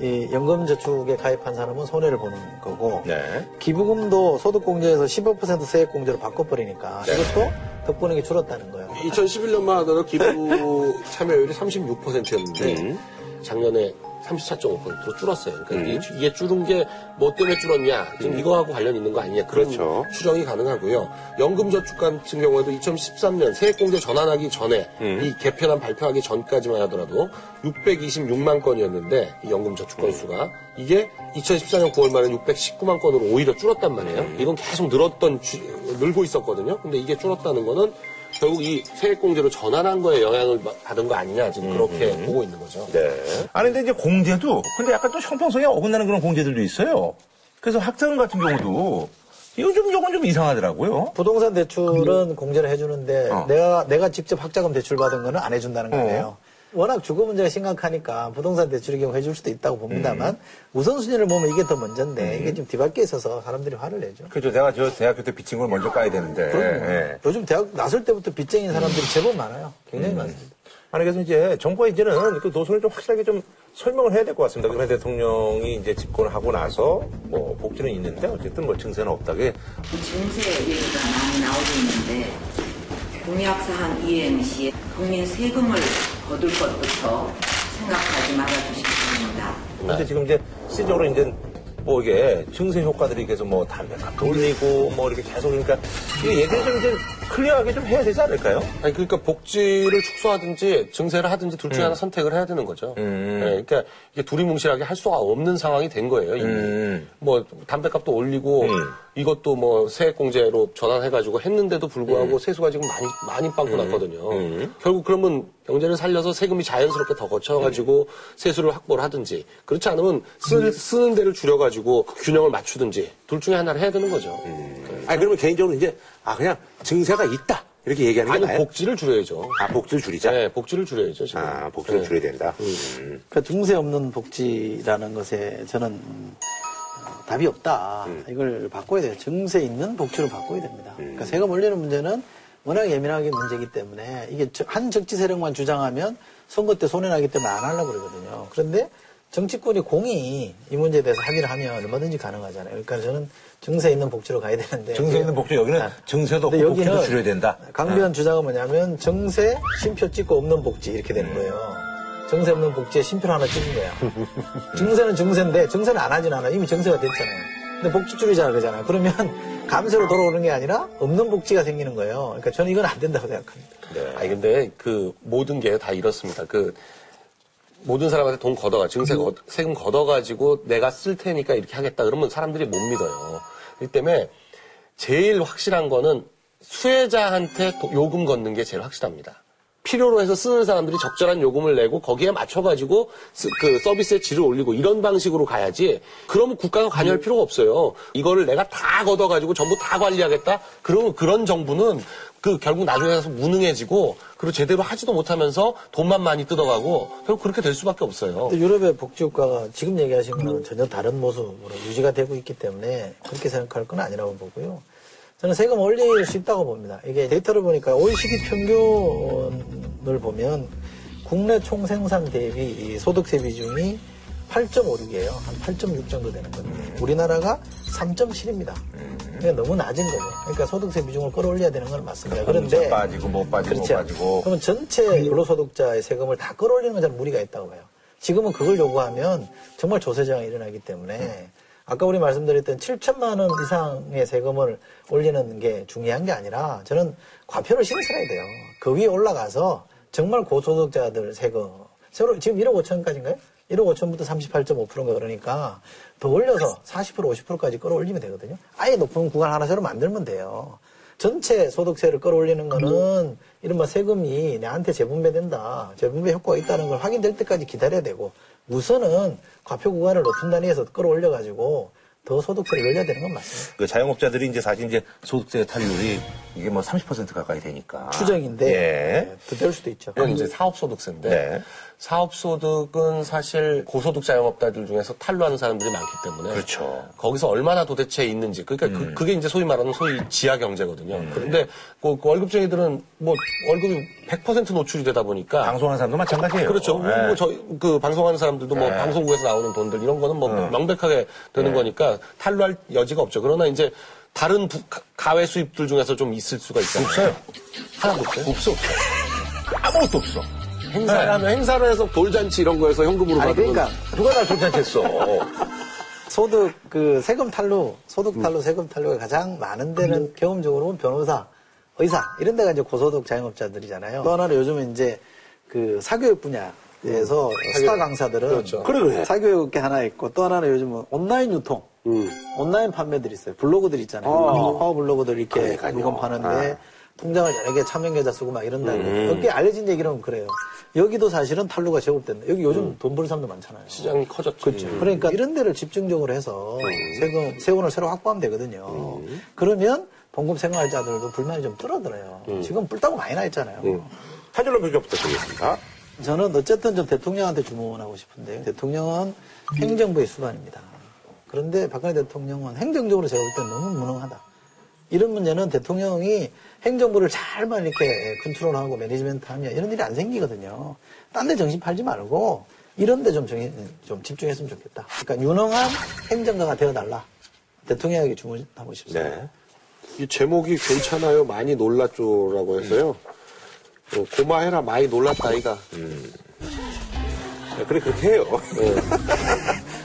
이 연금저축에 가입한 사람은 손해를 보는 거고 네. 기부금도 소득공제에서 15% 세액 공제로 바꿔버리니까 이것도 덕분에 줄었다는 거예요. 2011년만 하더라도 기부 참여율이 36%였는데 음. 작년에 34.5%로 줄었어요. 그러니까 이게, 이게 줄은 게 뭐 때문에 줄었냐? 지금 이거하고 관련 있는 거 아니냐? 그런 음. 그렇죠. 추정이 가능하고요. 연금저축 같은 경우에도 2013년 세액공제 전환하기 전에 음. 이 개편안 발표하기 전까지만 하더라도 626만 건이었는데 이 연금저축 음. 건수가 이게 2014년 9월 말에 619만 건으로 오히려 줄었단 말이에요. 음. 이건 계속 늘었던 주- 늘고 있었거든요. 근데 이게 줄었다는 거는 결국 이 세액공제로 전환한 거에 영향을 받은 거 아니냐 지금 그렇게 보고 있는 거죠. 네. 아니, 근데 이제 공제도, 근데 약간 또 형평성에 어긋나는 그런 공제들도 있어요. 그래서 학자금 같은 경우도, 이건 좀, 이건 좀 이상하더라고요. 부동산 대출은 공제를 해주는데 어. 내가 내가 직접 학자금 대출 받은 거는 안 해준다는 거예요. 워낙 주거 문제가 심각하니까 부동산 대출의 경우 해줄 수도 있다고 봅니다만 음. 우선순위를 보면 이게 더 먼저인데 이게 좀 뒤바뀌어 있어서 사람들이 화를 내죠. 그렇죠. 내가 저 대학교 때 빚진 걸 먼저 까야 되는데. 그럼요. 예. 요즘 대학 나설 때부터 빚쟁인 사람들이 제법 많아요. 굉장히 많습니다. 아니, 그래서 이제 정부가 이제는 그 노선을 좀 확실하게 좀 설명을 해야 될 것 같습니다. 그러나 대통령이 이제 집권을 하고 나서 뭐 복지는 있는데 어쨌든 뭐 증세는 없다게 증세 얘기가 많이 나오고 있는데 공약사항 이행 시 국민 세금을 거둘 것부터 생각하지 말아주시기 바랍니다. 근데 지금 이제 실질적으로 이제 뭐 이게 증세 효과들이 계속 뭐 담배값 올리고 뭐 이렇게 계속 그러니까 이 얘기를 좀 이제 클리어하게 좀 해야 되지 않을까요? 아니 그러니까 복지를 축소하든지 증세를 하든지 둘 중에 하나 선택을 해야 되는 거죠. 음. 네, 그러니까 이게 둘이 뭉실하게 할 수가 없는 상황이 된 거예요. 이미. 음. 뭐 담배값도 올리고 음. 이것도 뭐 세액공제로 전환해가지고 했는데도 불구하고 세수가 지금 많이 많이 빵꾸 났거든요. 음. 결국 그러면 경제를 살려서 세금이 자연스럽게 더 거쳐가지고 세수를 확보를 하든지 그렇지 않으면 쓰, 쓰는 데를 줄여가지고 균형을 맞추든지 둘 중에 하나를 해야 되는 거죠. 아니 그러면 개인적으로 이제 아 그냥 증세가 있다 이렇게 얘기하는 게 아니 나아요? 복지를 줄여야죠. 아 복지를 줄이자. 네, 복지를 줄여야죠. 지금. 아 복지를 네. 줄여야 된다. 음. 그러니까 증세 없는 복지라는 것에 저는 음, 어, 답이 없다. 이걸 바꿔야 돼요. 증세 있는 복지로 바꿔야 됩니다. 그러니까 세금 올리는 문제는 워낙 예민하게 문제이기 때문에 이게 저- 한 정치 세력만 주장하면 선거 때 손해나기 때문에 안 하려고 그러거든요. 그런데 정치권이 공이 이 문제에 대해서 합의를 하면 얼마든지 가능하잖아요. 그러니까 저는 증세 있는 복지로 가야 되는데. 증세 있는 복지 여기는 아, 증세도 없고 복지도 줄여야 된다. 강변 주장은 뭐냐면 정세 심표 찍고 없는 복지 이렇게 되는 거예요. 정세 없는 복지에 심표를 하나 찍은 거야. 증세는 증세인데 정세는 안 하진 않아. 이미 정세가 됐잖아요. 근데 복지 줄이자 그러잖아요. 그러면 감세로 돌아오는 게 아니라 없는 복지가 생기는 거예요. 그러니까 저는 이건 안 된다고 생각합니다. 아니 근데 그 모든 게 다 이렇습니다. 그 모든 사람한테 돈 걷어가 증세 걷, 세금 걷어가지고 내가 쓸 테니까 이렇게 하겠다 그러면 사람들이 못 믿어요. 이 때문에 제일 확실한 거는 수혜자한테 도- 요금 걷는 게 제일 확실합니다. 필요로 해서 쓰는 사람들이 적절한 요금을 내고 거기에 맞춰가지고 스- 그 서비스의 질을 올리고 이런 방식으로 가야지 그러면 국가가 관여할 필요가 없어요. 이거를 내가 다 걷어가지고 전부 다 관리하겠다? 그러면 그런 정부는 그 결국 나중에 가서 무능해지고 그리고 제대로 하지도 못하면서 돈만 많이 뜯어가고 결국 그렇게 될 수밖에 없어요. 유럽의 복지국가가 지금 얘기하신 거는 전혀 다른 모습으로 유지가 되고 있기 때문에 그렇게 생각할 건 아니라고 보고요. 저는 세금 올릴 수 있다고 봅니다. 이게 데이터를 보니까 OECD 평균을 보면 국내 총생산 대비 이 소득세 비중이 8.56이에요. 한 8.6 정도 되는 건데 우리나라가 3.7입니다. 그러니까 너무 낮은 거죠. 그러니까 소득세 비중을 끌어올려야 되는 건 맞습니다. 그런데 빠지고 못 빠지고 못 그렇죠. 빠지고 그러면 전체 근로소득자의 세금을 다 끌어올리는 건 저는 무리가 있다고 봐요. 지금은 그걸 요구하면 정말 조세저항이 일어나기 때문에 아까 우리 말씀드렸던 7천만 원 이상의 세금을 올리는 게 중요한 게 아니라 저는 과표를 신설해야 돼요. 그 위에 올라가서 정말 고소득자들 세금 새로 지금 1억 5천까지인가요? 1억 5천부터 38.5%인가 그러니까 더 올려서 40% 50%까지 끌어올리면 되거든요. 아예 높은 구간 하나 새로 만들면 돼요. 전체 소득세를 끌어올리는 거는 이른바 세금이 내한테 재분배된다. 재분배 효과가 있다는 걸 확인될 때까지 기다려야 되고 우선은 과표 구간을 높은 단위에서 끌어올려가지고 더 소득세를 올려야 되는 건 맞습니다. 그 자영업자들이 이제 사실 이제 소득세 탈률이 이게 뭐 30% 가까이 되니까 추정인데 예. 네, 더될 수도 있죠. 이건 이제 사업소득세인데 네. 사업소득은 사실 고소득 자영업자들 중에서 탈루하는 사람들이 많기 때문에 그렇죠. 거기서 얼마나 도대체 있는지 그러니까 그, 게 이제 소위 말하는 소위 지하 경제거든요. 그런데 그, 그 월급쟁이들은 뭐 월급이 100% 노출이 되다 보니까 방송하는 사람도 마찬가지예요. 그렇죠. 예. 뭐 저희 그 방송하는 사람들도 뭐 네. 방송국에서 나오는 돈들 이런 거는 뭐 명백하게 되는 거니까 탈루할 여지가 없죠. 그러나 이제 다른 부- 가- 가외 수입들 중에서 좀 있을 수가 있잖아요. 없어요. 하나도 없어요. 없어. 아무것도 없어. 행사를 하면 행사를 해서 돌잔치 이런 거에서 현금으로 아니 받으면 그러니까 누가 날 존재했어. 소득 그 세금 탈루, 소득 탈루, 세금 탈루가 가장 많은 데는 경험적으로 보면 변호사, 의사 이런 데가 이제 고소득 자영업자들이잖아요. 또 하나는 요즘은 이제 그 사교육 분야 에서 스타 강사들은 그렇죠. 그래, 그래. 사교육 게 하나 있고 또 하나는 요즘은 온라인 유통, 온라인 판매들 있어요. 블로그들 있잖아요. 파워 블로그들 이렇게 그러니까요. 물건 파는데 통장을 여러 개 차명 계좌 쓰고 막 이런다고. 음. 그게 알려진 얘기로는 그래요. 여기도 사실은 탈루가 제법 된다. 여기 요즘 돈 버는 사람도 많잖아요. 시장이 커졌죠. 그렇죠. 그러니까 이런 데를 집중적으로 해서 세금, 세원을 새로 확보하면 되거든요. 그러면 봉급 생활자들도 불만이 좀 줄어들어요. 지금 뿔따고 많이 나 있잖아요. 한 줄로 평가 부탁드리겠습니다. 저는 어쨌든 좀 대통령한테 주문하고 싶은데요. 대통령은 행정부의 수반입니다. 그런데 박근혜 대통령은 행정적으로 제가 볼 때는 너무 무능하다. 이런 문제는 대통령이 행정부를 잘만 이렇게 컨트롤하고 매니지멘트 하면 이런 일이 안 생기거든요. 딴 데 정신 팔지 말고 이런 데좀 좀 집중했으면 좋겠다. 그러니까 유능한 행정가가 되어달라. 대통령에게 주문하고 싶습니다. 네. 이 제목이 괜찮아요. 많이 놀랐죠라고 해서요. 어, 고마해라 많이 놀랐다 아이가. 네, 그래, 그렇게 해요.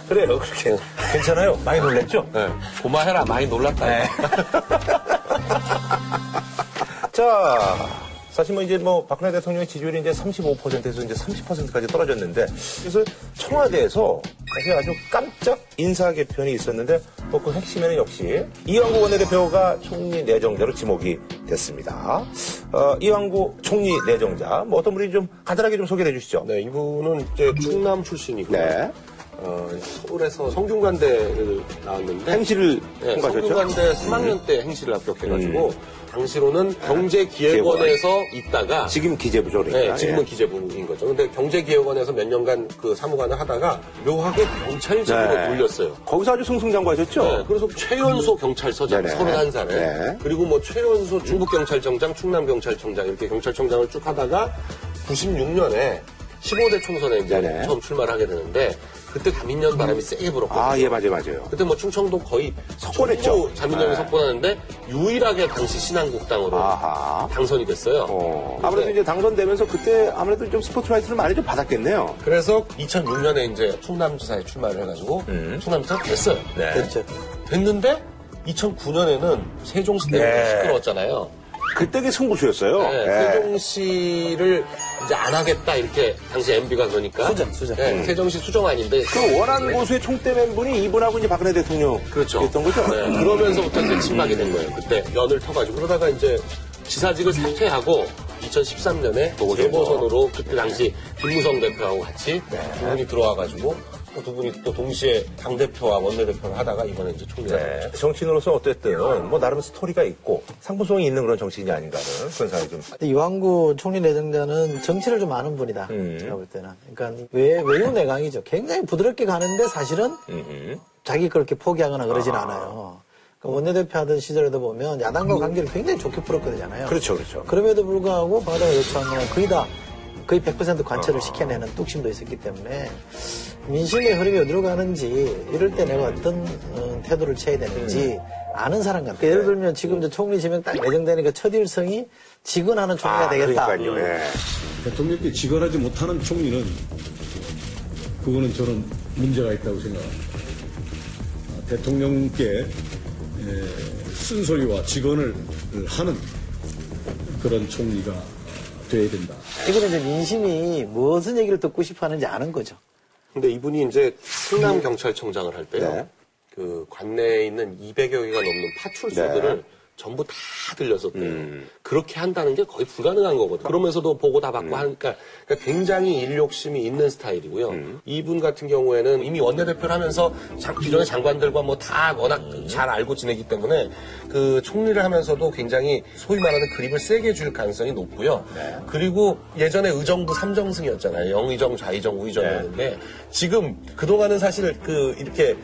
그래요, 그렇게. 괜찮아요. 많이 놀랬죠? 네. 고마해라 많이 놀랐다. 자, 사실 뭐 이제 뭐 박근혜 대통령의 지지율이 이제 35%에서 이제 30%까지 떨어졌는데 그래서 청와대에서 사실 아주 깜짝 인사 개편이 있었는데 뭐그 핵심에는 역시 이왕구 원내대표가 총리 내정자로 지목이 됐습니다. 어, 이왕구 총리 내정자 뭐 어떤 분이 좀 간단하게 좀 소개해 주시죠. 네, 이분은 이제 충남 출신이고요. 네. 어, 서울에서 성균관대를 나왔는데 행시를 네, 통과하셨죠? 성균관대 3학년 때 행시를 합격해가지고 당시로는 경제기획원에서 있다가 지금 기재부죠, 그러니까. 네, 지금은 예. 기재부인 거죠. 근데 경제기획원에서 몇 년간 그 사무관을 하다가 묘하게 경찰직으로 네. 돌렸어요. 거기서 아주 승승장구하셨죠? 네, 그래서 최연소 경찰서장 네네. 31살에 네. 그리고 뭐 최연소 중부경찰청장, 충남경찰청장 이렇게 경찰청장을 쭉 하다가 96년에 15대 총선에 이제 네네. 처음 출마를 하게 되는데 그때 가민련 바람이 세게 불었거든요. 아, 예, 맞아요, 맞아요. 그때 뭐 충청도 거의 석권했죠. 전부 자민련이 네. 석권하는데 유일하게 당시 신한국당으로 아하. 당선이 됐어요. 어, 아무래도 이제 당선되면서 그때 아무래도 좀 스포트라이트를 많이 좀 받았겠네요. 그래서 2006년에 이제 충남지사에 출마를 해가지고 충남지사 됐어요. 네. 됐죠. 됐는데 2009년에는 세종시 때문에 네. 시끄러웠잖아요. 그때 그 승부수였어요. 네, 예. 세종시를 이제 안 하겠다 이렇게 당시 MB가 그러니까 수정, 수정. 네, 세종시 수정 아닌데 그 원안 고수의 총대맨 분이 이분하고 이제 박근혜 대통령 그렇죠. 했던 거죠. 네, 그러면서부터 이제 침박이 된 거예요. 그때 연을 터가지고 그러다가 이제 지사직을 사퇴하고 2013년에 재보선으로 그때 당시 김무성 대표하고 같이 두 분이 들어와가지고 또 두 분이 또 동시에 당대표와 원내대표를 하다가 이번에 이제 총리가 네. 정치인으로서 어쨌든 뭐 나름 스토리가 있고 상품성이 있는 그런 정치인이 아닌가 하는 그런 생각이 좀. 근데 이왕구 총리 내정자는 정치를 좀 아는 분이다. 음. 제가 볼 때는. 그러니까 외, 외유 내강이죠. 굉장히 부드럽게 가는데 사실은 음, 자기 그렇게 포기하거나 그러진 않아요. 그러니까 원내대표 하던 시절에도 보면 야당과 관계를 굉장히 좋게 풀었거든요. 그렇죠, 그렇죠. 그럼에도 불구하고 바다가 요청한 건 거의 다 거의 100% 관철을 시켜내는 뚝심도 있었기 때문에 민심의 흐름이 어디로 가는지 이럴 때 내가 어떤 어, 태도를 취해야 되는지 아는 사람 같아요. 예를 들면 지금 저 총리 지명 딱 내정되니까 첫 일성이 직원하는 총리가 아, 되겠다. 그러니까요. 예. 대통령께 직언하지 못하는 총리는 그거는 저는 문제가 있다고 생각합니다. 아, 대통령께 에, 쓴소리와 직언을 하는 그런 총리가 돼야 된다. 이거는 이제 민심이 무슨 얘기를 듣고 싶어 하는지 아는 거죠. 근데 이분이 이제 충남 경찰청장을 할 때요. 네. 그 관내에 있는 200여 개가 넘는 파출소들을 네. 전부 다 들렸었대요. 음. 그렇게 한다는 게 거의 불가능한 거거든요. 그러면서도 보고 다 받고 하니까 그러니까 굉장히 일욕심이 있는 스타일이고요. 음. 이분 같은 경우에는 이미 원내대표를 하면서 장- 기존의 장관들과 뭐 다 워낙 잘 알고 지내기 때문에 그 총리를 하면서도 굉장히 소위 말하는 그립을 세게 줄 가능성이 높고요. 그리고 예전에 의정부 삼정승이었잖아요. 영의정, 좌의정, 우의정이었는데 지금 그동안은 사실 그 이렇게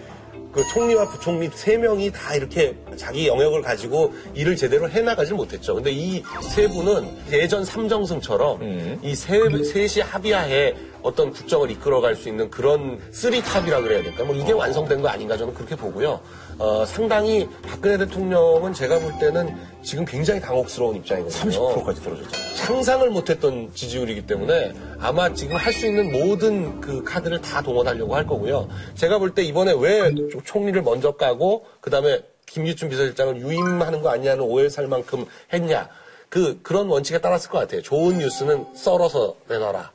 그 총리와 부총리 세 명이 다 이렇게 자기 영역을 가지고 일을 제대로 해나가질 못했죠. 근데 이 세 분은 예전 삼정승처럼 이 세, 셋이 합의하에 어떤 국정을 이끌어갈 수 있는 그런 쓰리탑이라 그래야 될까? 뭐 이게 완성된 거 아닌가 저는 그렇게 보고요. 어, 상당히 박근혜 대통령은 제가 볼 때는 지금 굉장히 당혹스러운 입장이거든요. 30%까지 떨어졌잖아요. 상상을 못했던 지지율이기 때문에 아마 지금 할 수 있는 모든 그 카드를 다 동원하려고 할 거고요. 제가 볼 때 이번에 왜 총리를 먼저 까고 그다음에 김기춘 비서실장을 유임하는 거 아니냐는 오해를 살 만큼 했냐. 그 그런 원칙에 따랐을 것 같아요. 좋은 뉴스는 썰어서 내놔라.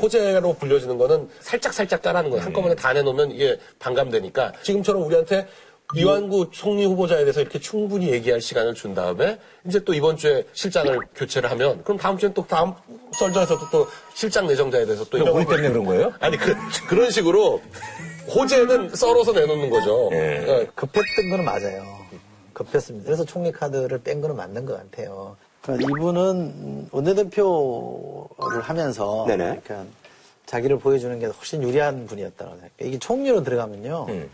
호재로 불려지는 거는 살짝 살짝 까라는 거예요. 한꺼번에 다 내놓으면 이게 반감되니까 지금처럼 우리한테 이완구 총리 후보자에 대해서 이렇게 충분히 얘기할 시간을 준 다음에 이제 또 이번 주에 실장을 교체를 하면 그럼 다음 주엔 또 다음 썰전에서도 또 실장 내정자에 대해서 또 우리 때문에 그런 거예요? 아니 그 그런 식으로 호재는 썰어서 내놓는 거죠. 예. 어, 급했던 거는 맞아요. 급했습니다. 그래서 총리 카드를 뺀 거는 맞는 것 같아요. 그러니까 이분은 음, 원내대표를 하면서 네네. 그러니까 자기를 보여주는 게 훨씬 유리한 분이었다고 생각해요. 이게 총리로 들어가면요. 음.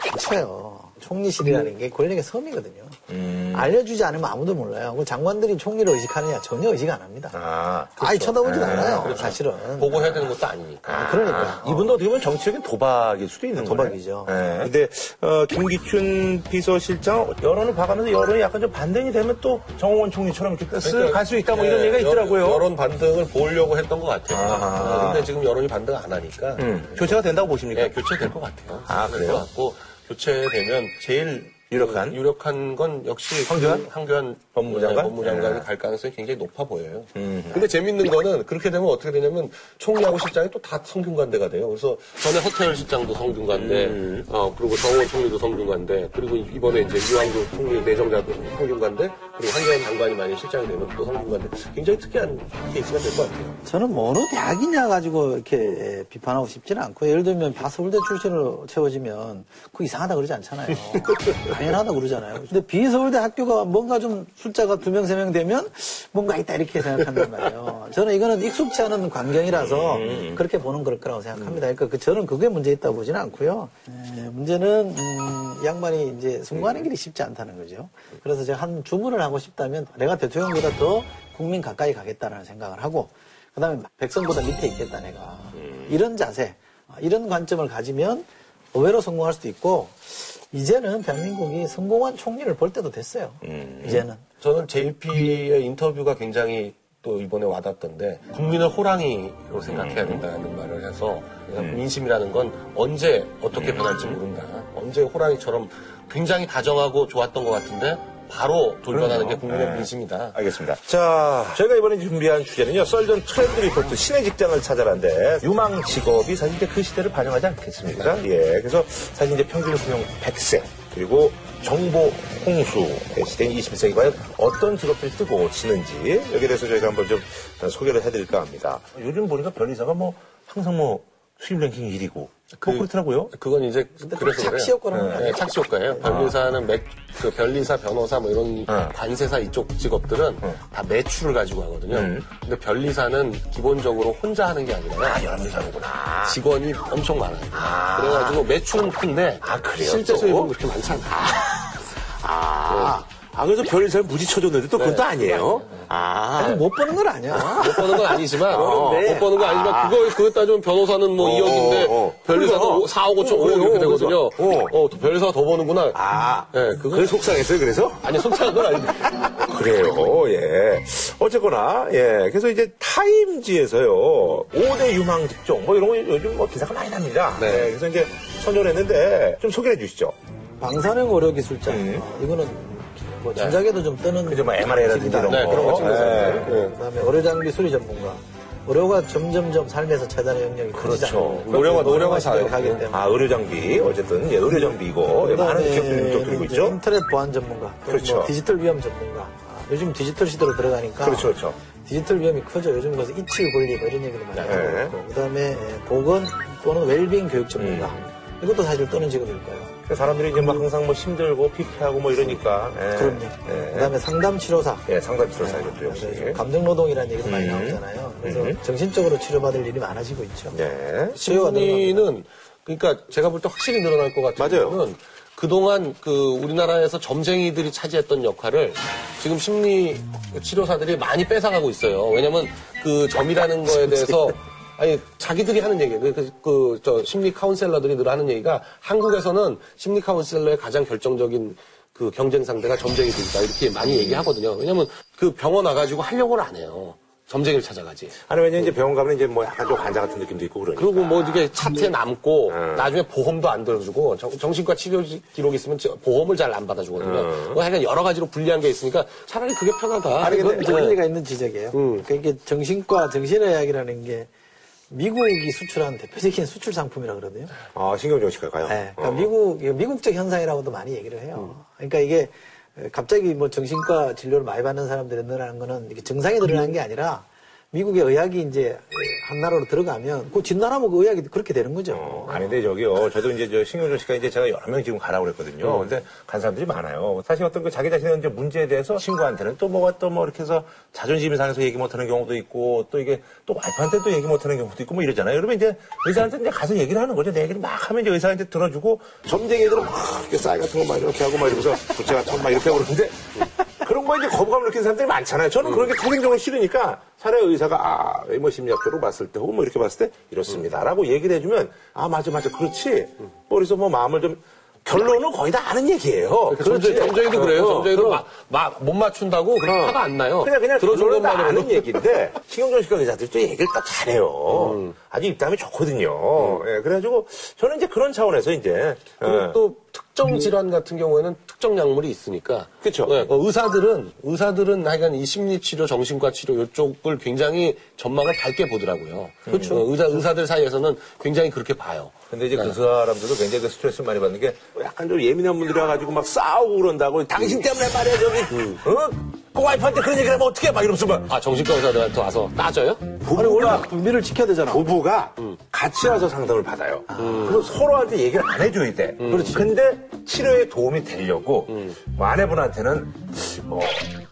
갇혀요. 총리실이라는 게 권력의 섬이거든요. 음. 알려주지 않으면 아무도 몰라요. 그 장관들이 총리를 의식하느냐 전혀 의식 안 합니다. 아, 아예 쳐다보지도 네, 않아요. 사실은. 보고해야 되는 것도 아니니까. 아, 그러니까. 이분도 어떻게 보면 정치적인 도박일 수도 있는 거예요. 도박이죠. 네. 근데 어, 김기춘 비서실장 여론을 봐가면서 여론이 약간 좀 반등이 되면 또 정홍원 총리처럼 이렇게 쓱 갈 수 있다 뭐 이런 네, 얘기가 여- 있더라고요. 여 론 반등을 보려고 했던 것 같아요. 어, 근데 지금 여론이 반등 안 하니까 음, 교체가 된다고 보십니까? 네, 교체될 것 같아요. 아, 될 그래요? 것 같고 교체되면 제일 유력한? 그 유력한 건 역시 황교안? 그 황교안 법무장관? 네, 법무장관이 네. 갈 가능성이 굉장히 높아 보여요. 음. 근데 재밌는 거는 그렇게 되면 어떻게 되냐면 총리하고 실장이 또 다 성균관대가 돼요. 그래서 전에 허태열 실장도 성균관대, 음. 어 그리고 정원 총리도 성균관대, 그리고 이번에 이제 이왕조 총리 내정자도 성균관대, 그리고 황교안 장관이 만약 실장이 되면 또 성균관대. 굉장히 특이한 케이스가 될 것 같아요. 저는 뭐 어느 대학이냐 가지고 이렇게 비판하고 싶지는 않고 예를 들면 바서울대 출신으로 채워지면 그거 이상하다 그러지 않잖아요. 당연하다 그러잖아요. 근데 비서울대 학교가 뭔가 좀 숫자가 두 명, 세 명 되면 뭔가 있다 이렇게 생각한단 말이에요. 저는 이거는 익숙치 않은 광경이라서 그렇게 보는 걸 거라고 생각합니다. 그러니까 그 저는 그게 문제 있다고 보지는 않고요. 에, 문제는 음, 이 양반이 이제 승부하는 길이 쉽지 않다는 거죠. 그래서 제가 한 주문을 하고 싶다면 내가 대통령보다 더 국민 가까이 가겠다는 생각을 하고 그 다음에 백성보다 밑에 있겠다 내가 이런 자세 이런 관점을 가지면 의외로 성공할 수도 있고 이제는 대한민국이 성공한 총리를 볼 때도 됐어요. 이제는. 저는 JP의 인터뷰가 굉장히 또 이번에 와닿던데 국민을 호랑이로 생각해야 된다는 말을 해서 그래서 민심이라는 건 언제 어떻게 변할지 모른다. 언제 호랑이처럼 굉장히 다정하고 좋았던 것 같은데 바로 돌변하는 게 국민의 네. 민심이다. 알겠습니다. 자, 저희가 이번에 준비한 주제는요, 썰전 트렌드 리포트 신의 직장을 찾아라인데, 유망 직업이 사실 이제 그 시대를 반영하지 않겠습니까? 예. 그래서 사실 이제 평균 수명 100세, 그리고 정보 홍수의 시대인 21세기 과연 어떤 직업들이 뜨고 지는지, 여기에 대해서 저희가 한번 좀 소개를 해드릴까 합니다. 요즘 보니까 변리사가 뭐, 항상 뭐, 수입 랭킹 1위고, 뭐 그렇더라고요. 그건 이제 그래서 착시. 효과라는 거 네, 아니에요? 착시 효과예요. 변리사는 매, 그 변리사, 변호사 뭐 이런 어. 관세사 이쪽 직업들은 다 매출을 가지고 하거든요. 음. 근데 변리사는 기본적으로 혼자 하는 게 아니라 아, 연리사구나. 직원이 엄청 많아요. 그래가지고 매출은 큰데 아, 그래요? 실제 또? 수입은 그렇게 많지 않아요. 아, 아, 그래서 별리사를 무지 쳐줬는데 또 그건 또 아니에요? 아. 아니, 못 버는 건 아니야. 못 버는 건 아니지만 어. 못 버는 건 아니지만 그거 그거 따지면 변호사는 뭐 어, 2억인데 어. 변리사도 그러니까. 4억 5천 5억 어, 이렇게 어, 되거든요. 어, 변리사가 더 버는구나. 아. 네, 그거 그래 속상했어요, 그래서? 아니 속상한 건 아닌데. 그래요, 예. 어쨌거나, 예. 그래서 이제 타임지에서요, 5대 유망 직종, 뭐 이런 거 요즘 뭐 기사가 많이 납니다. 네. 예, 그래서 이제 선정을 했는데, 좀 소개해 주시죠. 방사능 의료기술자 음. 어, 이거는 뭐 전작에도 좀 뜨는 그죠, 뭐 MRI라든지 이런 네, 거. 그런 거 찍는 예. 네. 그다음에 의료 장비 수리 전문가. 의료가 점점점 삶에서 차지하는 영역이 그렇죠. 노령화, 노령화 사회. 가기 때문에. 아, 의료 장비. 어쨌든, 예, 의료 장비이고, 예, 많은 기업들이 또 들고 있죠. 인터넷 보안 전문가, 또 그렇죠. 뭐 디지털 위험 전문가. 아, 요즘 디지털 시대로 들어가니까 그렇죠, 그렇죠. 디지털 위험이 커져. 요즘 그래서 잊힐 권리 뭐 이런 얘기도 많이 네. 하고 있고. 그다음에 예, 보건 또는 웰빙 교육 전문가. 음. 이것도 사실 떠는 직업일 거예요. 그 사람들이 이제 뭐 항상 뭐 힘들고 피폐하고 뭐 이러니까. 예. 그럼요. 예. 그다음에 상담 치료사. 예, 상담 치료사 이것도 역시. 그래서 감정 노동이라는 얘기도 많이 음. 나오잖아요. 그래서 음. 정신적으로 치료받을 일이 많아지고 있죠. 네. 심리는 그러니까 제가 볼 때 확실히 늘어날 것 같은 맞아요. 거는 그동안 그 우리나라에서 점쟁이들이 차지했던 역할을 지금 심리 치료사들이 많이 뺏어가고 있어요. 왜냐면 그 점이라는 거에 대해서 아니 자기들이 하는 얘기예요. 그, 그, 저 심리 카운셀러들이 늘 하는 얘기가 한국에서는 심리 카운셀러의 가장 결정적인 그 경쟁 상대가 점쟁이 들이다 이렇게 많이 얘기하거든요. 왜냐면 그 병원 와가지고 하려고를 안 해요. 점쟁이를 찾아가지. 아니, 왜냐면 이제 병원 가면 이제 뭐 약간 좀 환자 같은 느낌도 있고 그러니까. 그리고 뭐 이게 차트에 남고 음. 나중에 보험도 안 들어주고 정, 신과 치료 기록 이 있으면 저- 보험을 잘 안 받아주거든요. 음. 뭐 하여간 여러 가지로 불리한 게 있으니까 차라리 그게 편하다. 아니, 근데 그건, 네. 일리가 있는 지적이에요. 음. 그러니까 이게 정신과, 정신의학이라는 게 미국이 수출한 대표적인 수출 상품이라 그러거든요. 아, 신경정신과가요? 네, 그러니까 어. 미국, 미국적 현상이라고도 많이 얘기를 해요. 그러니까 이게 갑자기 뭐 정신과 진료를 많이 받는 사람들이 늘어나는 거는 이게 증상이 늘어나는 게 아니라 미국의 의학이 이제 한 나라로 들어가면 그 뒷나라면 그 의학이 그렇게 되는 거죠. 어, 아닌데 저기요. 저도 이제 저 신경전 씨가 이제 제가 여러 명 지금 가라고 그랬거든요. 근데 간 사람들이 많아요. 사실 어떤 그 자기 자신의 이제 문제에 대해서 친구한테는 또 뭐가 또 뭐 이렇게 해서 자존심이 상해서 얘기 못하는 경우도 있고 또 이게 또 와이프한테 또 얘기 못하는 경우도 있고 뭐 이러잖아요. 그러면 이제 의사한테 이제 가서 얘기를 하는 거죠. 내 얘기를 막 하면 이제 의사한테 들어주고 점쟁이들은 막 이렇게 쌀 같은 거 막 이렇게 하고 막 이러면서 부채 같은 거 막 이렇게 하고 그러는데 그런 거에 이제 거부감을 느끼는 사람들이 많잖아요. 저는 그런 게 태생적으로 싫으니까 차라리 의사가 아, 뭐 심리학적으로 봤을 때 혹은 뭐 이렇게 봤을 때 이렇습니다. 라고 얘기를 해주면 아, 맞아, 맞아. 그렇지. 뭐 그래서 뭐 마음을 좀 결론은 거의 다 아는 얘기예요. 점쟁이, 점쟁이도 그래요. 어, 점쟁이도 그럼. 막, 막못 맞춘다고 그렇게 어. 화가 안 나요. 그냥 그냥 다 것만으로도. 아는 얘기인데 신경전 의사들이 또 얘기를 딱 잘해요. 음. 아주 입담이 좋거든요. 예, 그래가지고 저는 이제 그런 차원에서 이제 그리고 예. 또 특 정 질환 같은 경우에는 특정 약물이 있으니까. 그쵸. 네, 어, 의사들은, 의사들은 하여간 이 심리치료, 정신과 치료 이쪽을 굉장히 전망을 밝게 보더라고요. 그렇죠. 의사, 의사들 사이에서는 굉장히 그렇게 봐요. 근데 이제 네. 그 사람들도 굉장히 그 스트레스를 많이 받는 게 약간 좀 예민한 분들이라 가지고 막 싸우고 그런다고 당신 때문에 말이야 저기 어? 그 와이프한테 그런 얘기를 하면 어떻게 막 이러면서 막 아, 정신과 의사들한테 와서 따져요? 아니 원래 분비를 지켜야 되잖아. 부부가 음. 같이 와서 상담을 받아요. 그럼 서로한테 얘기를 안 해줘야 돼. 음. 그렇지. 근데 치료에 도움이 되려고 뭐 아내분한테는 뭐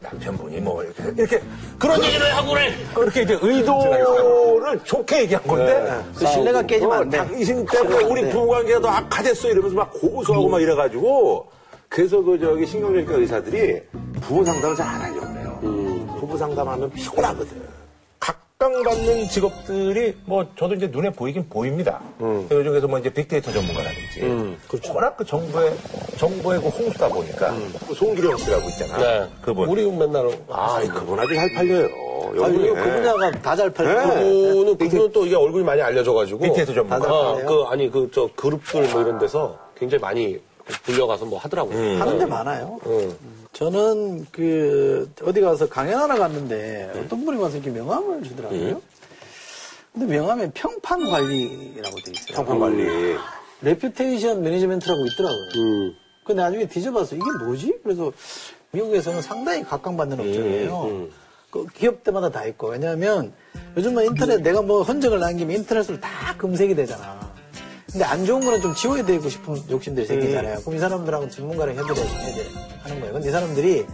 남편분이 뭐 이렇게 이렇게 그런 얘기를 하고 그래. 그렇게 이제 의도를 좋게 얘기한 건데 그 신뢰가 깨지면 어, 안 돼. 당신 때문에 우리 돼. 부부관계가 더 악화됐어 이러면서 막 고소하고 막 이래가지고 그래서 그 저기 신경전과 의사들이 부부 상담을 잘 안 하려고 그래요. 부부 상담하면 피곤하거든. 각광받는 직업들이 뭐 저도 이제 눈에 보이긴 보입니다. 요즘에서 뭐 이제 빅데이터 전문가라든지 그렇죠. 워낙 그 정부의 정부의 그 홍수다 보니까 그 송기령 씨라고 있잖아. 네. 그분. 우리 맨날. 아, 그분 아주 잘 팔려요. 아, 이거 요즘에. 그 분야가 다 잘 팔고. 네. 그분은, 그분은 또 이게 얼굴이 많이 알려져가지고. 빅데이터 전문가. 알아요? 그, 아니, 그, 저, 그룹들 뭐 이런 데서 굉장히 많이 불려가서 뭐 하더라고요. 하는 데 많아요. 응. 저는 그 어디 가서 강연 하나 갔는데 어떤 분이 와서 이렇게 명함을 주더라고요. 근데 명함에 평판 관리라고 돼 있어요. 평판 관리. reputation management라고 있더라고요. 음. 그 나중에 뒤져봐서 이게 뭐지? 그래서 미국에서는 상당히 각광받는 업종이에요. 그 기업들마다 다 있고 왜냐하면 요즘은 인터넷 내가 뭐 흔적을 남기면 인터넷으로 다 검색이 되잖아. 근데 안 좋은 거는 좀 지워야 되고 싶은 욕심들이 생기잖아요. 그럼 이 사람들하고 전문가랑 협의를 하는 거예요. 근데 이 사람들이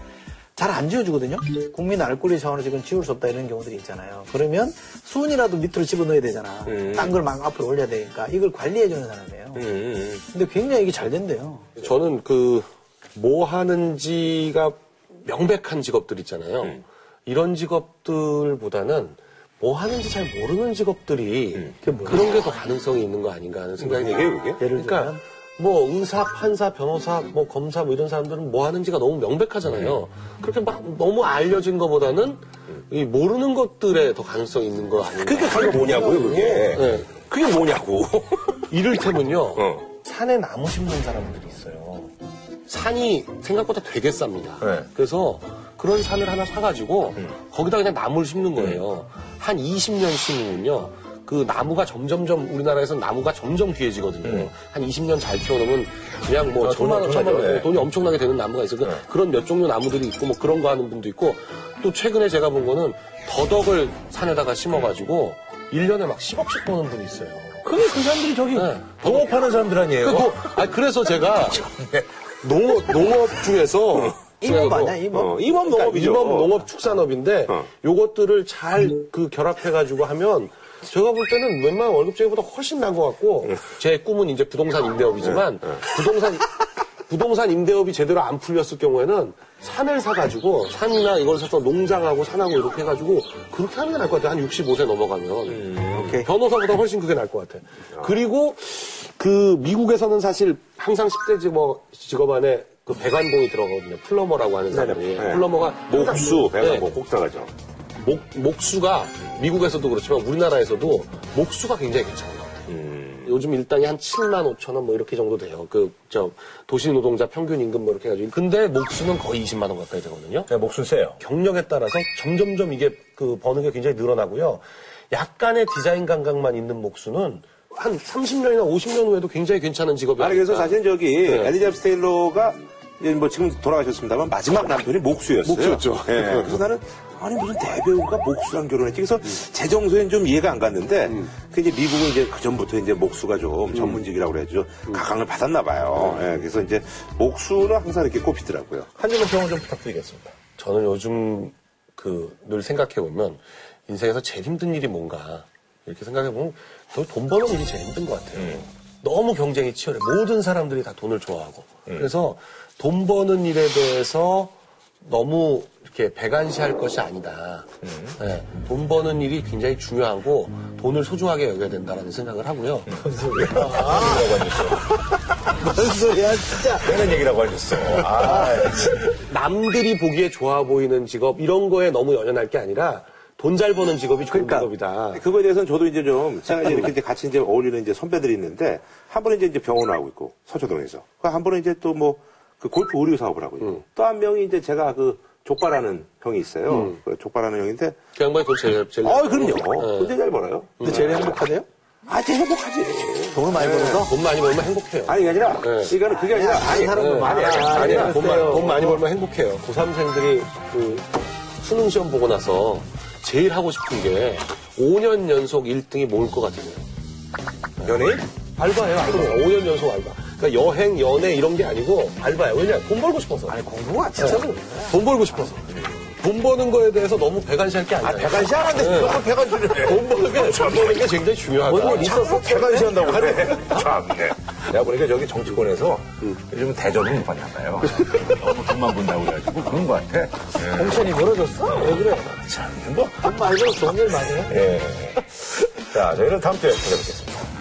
잘 안 지워주거든요. 국민 알 권리 차원에서 이건 지울 수 없다 이런 경우들이 있잖아요. 그러면 순이라도 밑으로 집어넣어야 되잖아. 딴걸 막 앞으로 올려야 되니까 이걸 관리해주는 사람이에요. 음, 근데 굉장히 이게 잘 된대요. 저는 그, 뭐 하는지가 명백한 직업들 있잖아요. 이런 직업들보다는 뭐 하는지 잘 모르는 직업들이 그런 게 더 가능성이 있는 거 아닌가 하는 생각이 들어요. 그게? 예를 그러니까 뭐 의사, 판사, 변호사, 뭐 검사 뭐 이런 사람들은 뭐 하는지가 너무 명백하잖아요. 그렇게 막 너무 알려진 것보다는 이 모르는 것들에 더 가능성이 있는 거 아닌가. 그게 그게 뭐냐고요, 그게. 네. 그게 뭐냐고. 이를테면요. 어. 산에 나무 심는 사람들이 있어요. 산이 생각보다 되게 쌉니다. 네. 그래서 그런 산을 하나 사가지고 거기다 그냥 나무를 심는 거예요. 한 20년 심으면요. 그 나무가 점점점 우리나라에서 나무가 점점 귀해지거든요. 한 20년 잘 키워놓으면 그냥 뭐 아, 천만 원, 돈 천만 원. 네. 돈이 엄청나게 되는 나무가 있어요. 그- 그런 몇 종류 나무들이 있고 뭐 그런 거 하는 분도 있고 또 최근에 제가 본 거는 더덕을 산에다가 심어가지고 1년에 막 10억씩 버는 분이 있어요. 그게 그 사람들이 저기 네. 농업하는 사람들 아니에요? 그, 뭐, 아, 그래서 제가 농업, 농업 중에서 임업 아니야, 뭐- 임업? 어, 임업 농업이죠. 임업 농업 축산업인데 어. 요것들을 잘 그 결합해가지고 하면 제가 볼 때는 웬만한 월급쟁이보다 훨씬 나은 것 같고 제 꿈은 이제 부동산 임대업이지만 부동산 부동산 임대업이 제대로 안 풀렸을 경우에는 산을 사가지고 산이나 이걸 사서 농장하고 산하고 이렇게 해가지고 그렇게 하는 게 나을 것 같아요. 한 65세 넘어가면. 오케이. 변호사보다 훨씬 그게 나을 것 같아. 그리고 그 미국에서는 사실 항상 10대 직업, 직업 안에 그 배관공이 들어가거든요. 플러머라고 하는 사람이. 네. 플러머가 목수, 배가 네. 뭐꼭 들어가죠. 목, 목수가 미국에서도 그렇지만 우리나라에서도 목수가 굉장히 괜찮아요. 요즘 일당이 한 7만 5천 원 뭐 이렇게 정도 돼요. 그, 저, 도시 노동자 평균 임금 뭐 이렇게 해가지고. 근데 목수는 거의 20만 원 가까이 되거든요. 네, 목숨 세요. 경력에 따라서 점점점 이게 그 버는 게 굉장히 늘어나고요. 약간의 디자인 감각만 있는 목수는 한 30년이나 50년 후에도 굉장히 괜찮은 직업이 아니, 그래서. 사실 저기 네. 엘리자베스 테일러가 이제 뭐 지금 돌아가셨습니다만 마지막 남편이 목수였어요. 목수였죠. 예. 그래서 나는 아니 무슨 대배우가 목수랑 결혼했지. 그래서 제 정서엔 좀 이해가 안 갔는데 그 이제 미국은 이제 그 전부터 이제 목수가 좀 전문직이라고 그래야죠. 각광을 받았나 봐요. 예. 그래서 이제 목수는 항상 이렇게 꼽히더라고요. 한 줄로 평을 좀 부탁드리겠습니다. 저는 요즘 그 늘 생각해 보면 인생에서 제일 힘든 일이 뭔가 이렇게 생각해 보면 돈 버는 일이 제일 힘든 것 같아요. 너무 경쟁이 치열해. 모든 사람들이 다 돈을 좋아하고. 그래서 돈 버는 일에 대해서 너무 이렇게 배관시할 것이 아니다. 네, 돈 버는 일이 굉장히 중요하고 돈을 소중하게 여겨야 된다라는 생각을 하고요. 뭔 소리야, 진짜. 하는 얘기라고 하셨어. 아, 남들이 보기에 좋아 보이는 직업 이런 거에 너무 연연할 게 아니라 돈 잘 버는 직업이 좋은 직업이다. 그거에 대해서는 저도 이제 좀, 제가 이제 이렇게 이제 같이 이제 어울리는 이제 선배들이 있는데, 한 분은 이제, 이제 병원을 하고 있고, 서초동에서. 그한 분은 이제 또 뭐, 그 골프 의류 사업을 하고 있고, 또한 명이 이제 제가 그 족발하는 형이 있어요. 그 족발하는 형인데, 그 양반이 돈 제일 제일 아, 잘 그럼요. 벌고. 굉장히 잘 벌어요. 근데 제일 행복하대요? 아, 제일 행복하지. 돈을 많이 벌어서? 돈 많이 벌면 행복해요. 아니, 그게 아니라, 네. 이거는 그게 아니라, 아니, 사람은 아니, 많아. 아니, 아니, 아니, 돈, 많이, 돈 많이 벌면 행복해요. 고3생들이 그 수능 시험 보고 나서 제일 하고 싶은 게 5년 연속 1등이 뭘 것 같아요? 연예인? 알바예요, 알바. 5년 연속 알바. 그러니까 여행, 연애 이런 게 아니고 알바예요. 왜냐? 돈 벌고 싶어서. 아니, 공부가 진짜 로돈 벌고 싶어서. 돈 버는 거에 대해서 너무 배관시할 게 아니에요. 배관시 하는데, 네. 그걸 배관시를 해. 돈 버는 게, 돈 버는 게 굉장히 중요하다. 뭔일 있었어? 배관시 한다고 그래. 참네. 내가 보니까 저기 정치권에서 요즘 대접을 못 받나 봐요. 너무 돈만 번다고 그래가지고 그런 것 같아. 공천이 멀어졌어? 왜 그래? 참, 뭐. 돈 많이 벌어 좋은 일 많이 해. 예. 자, 저희는 다음 주에 찾아뵙겠습니다.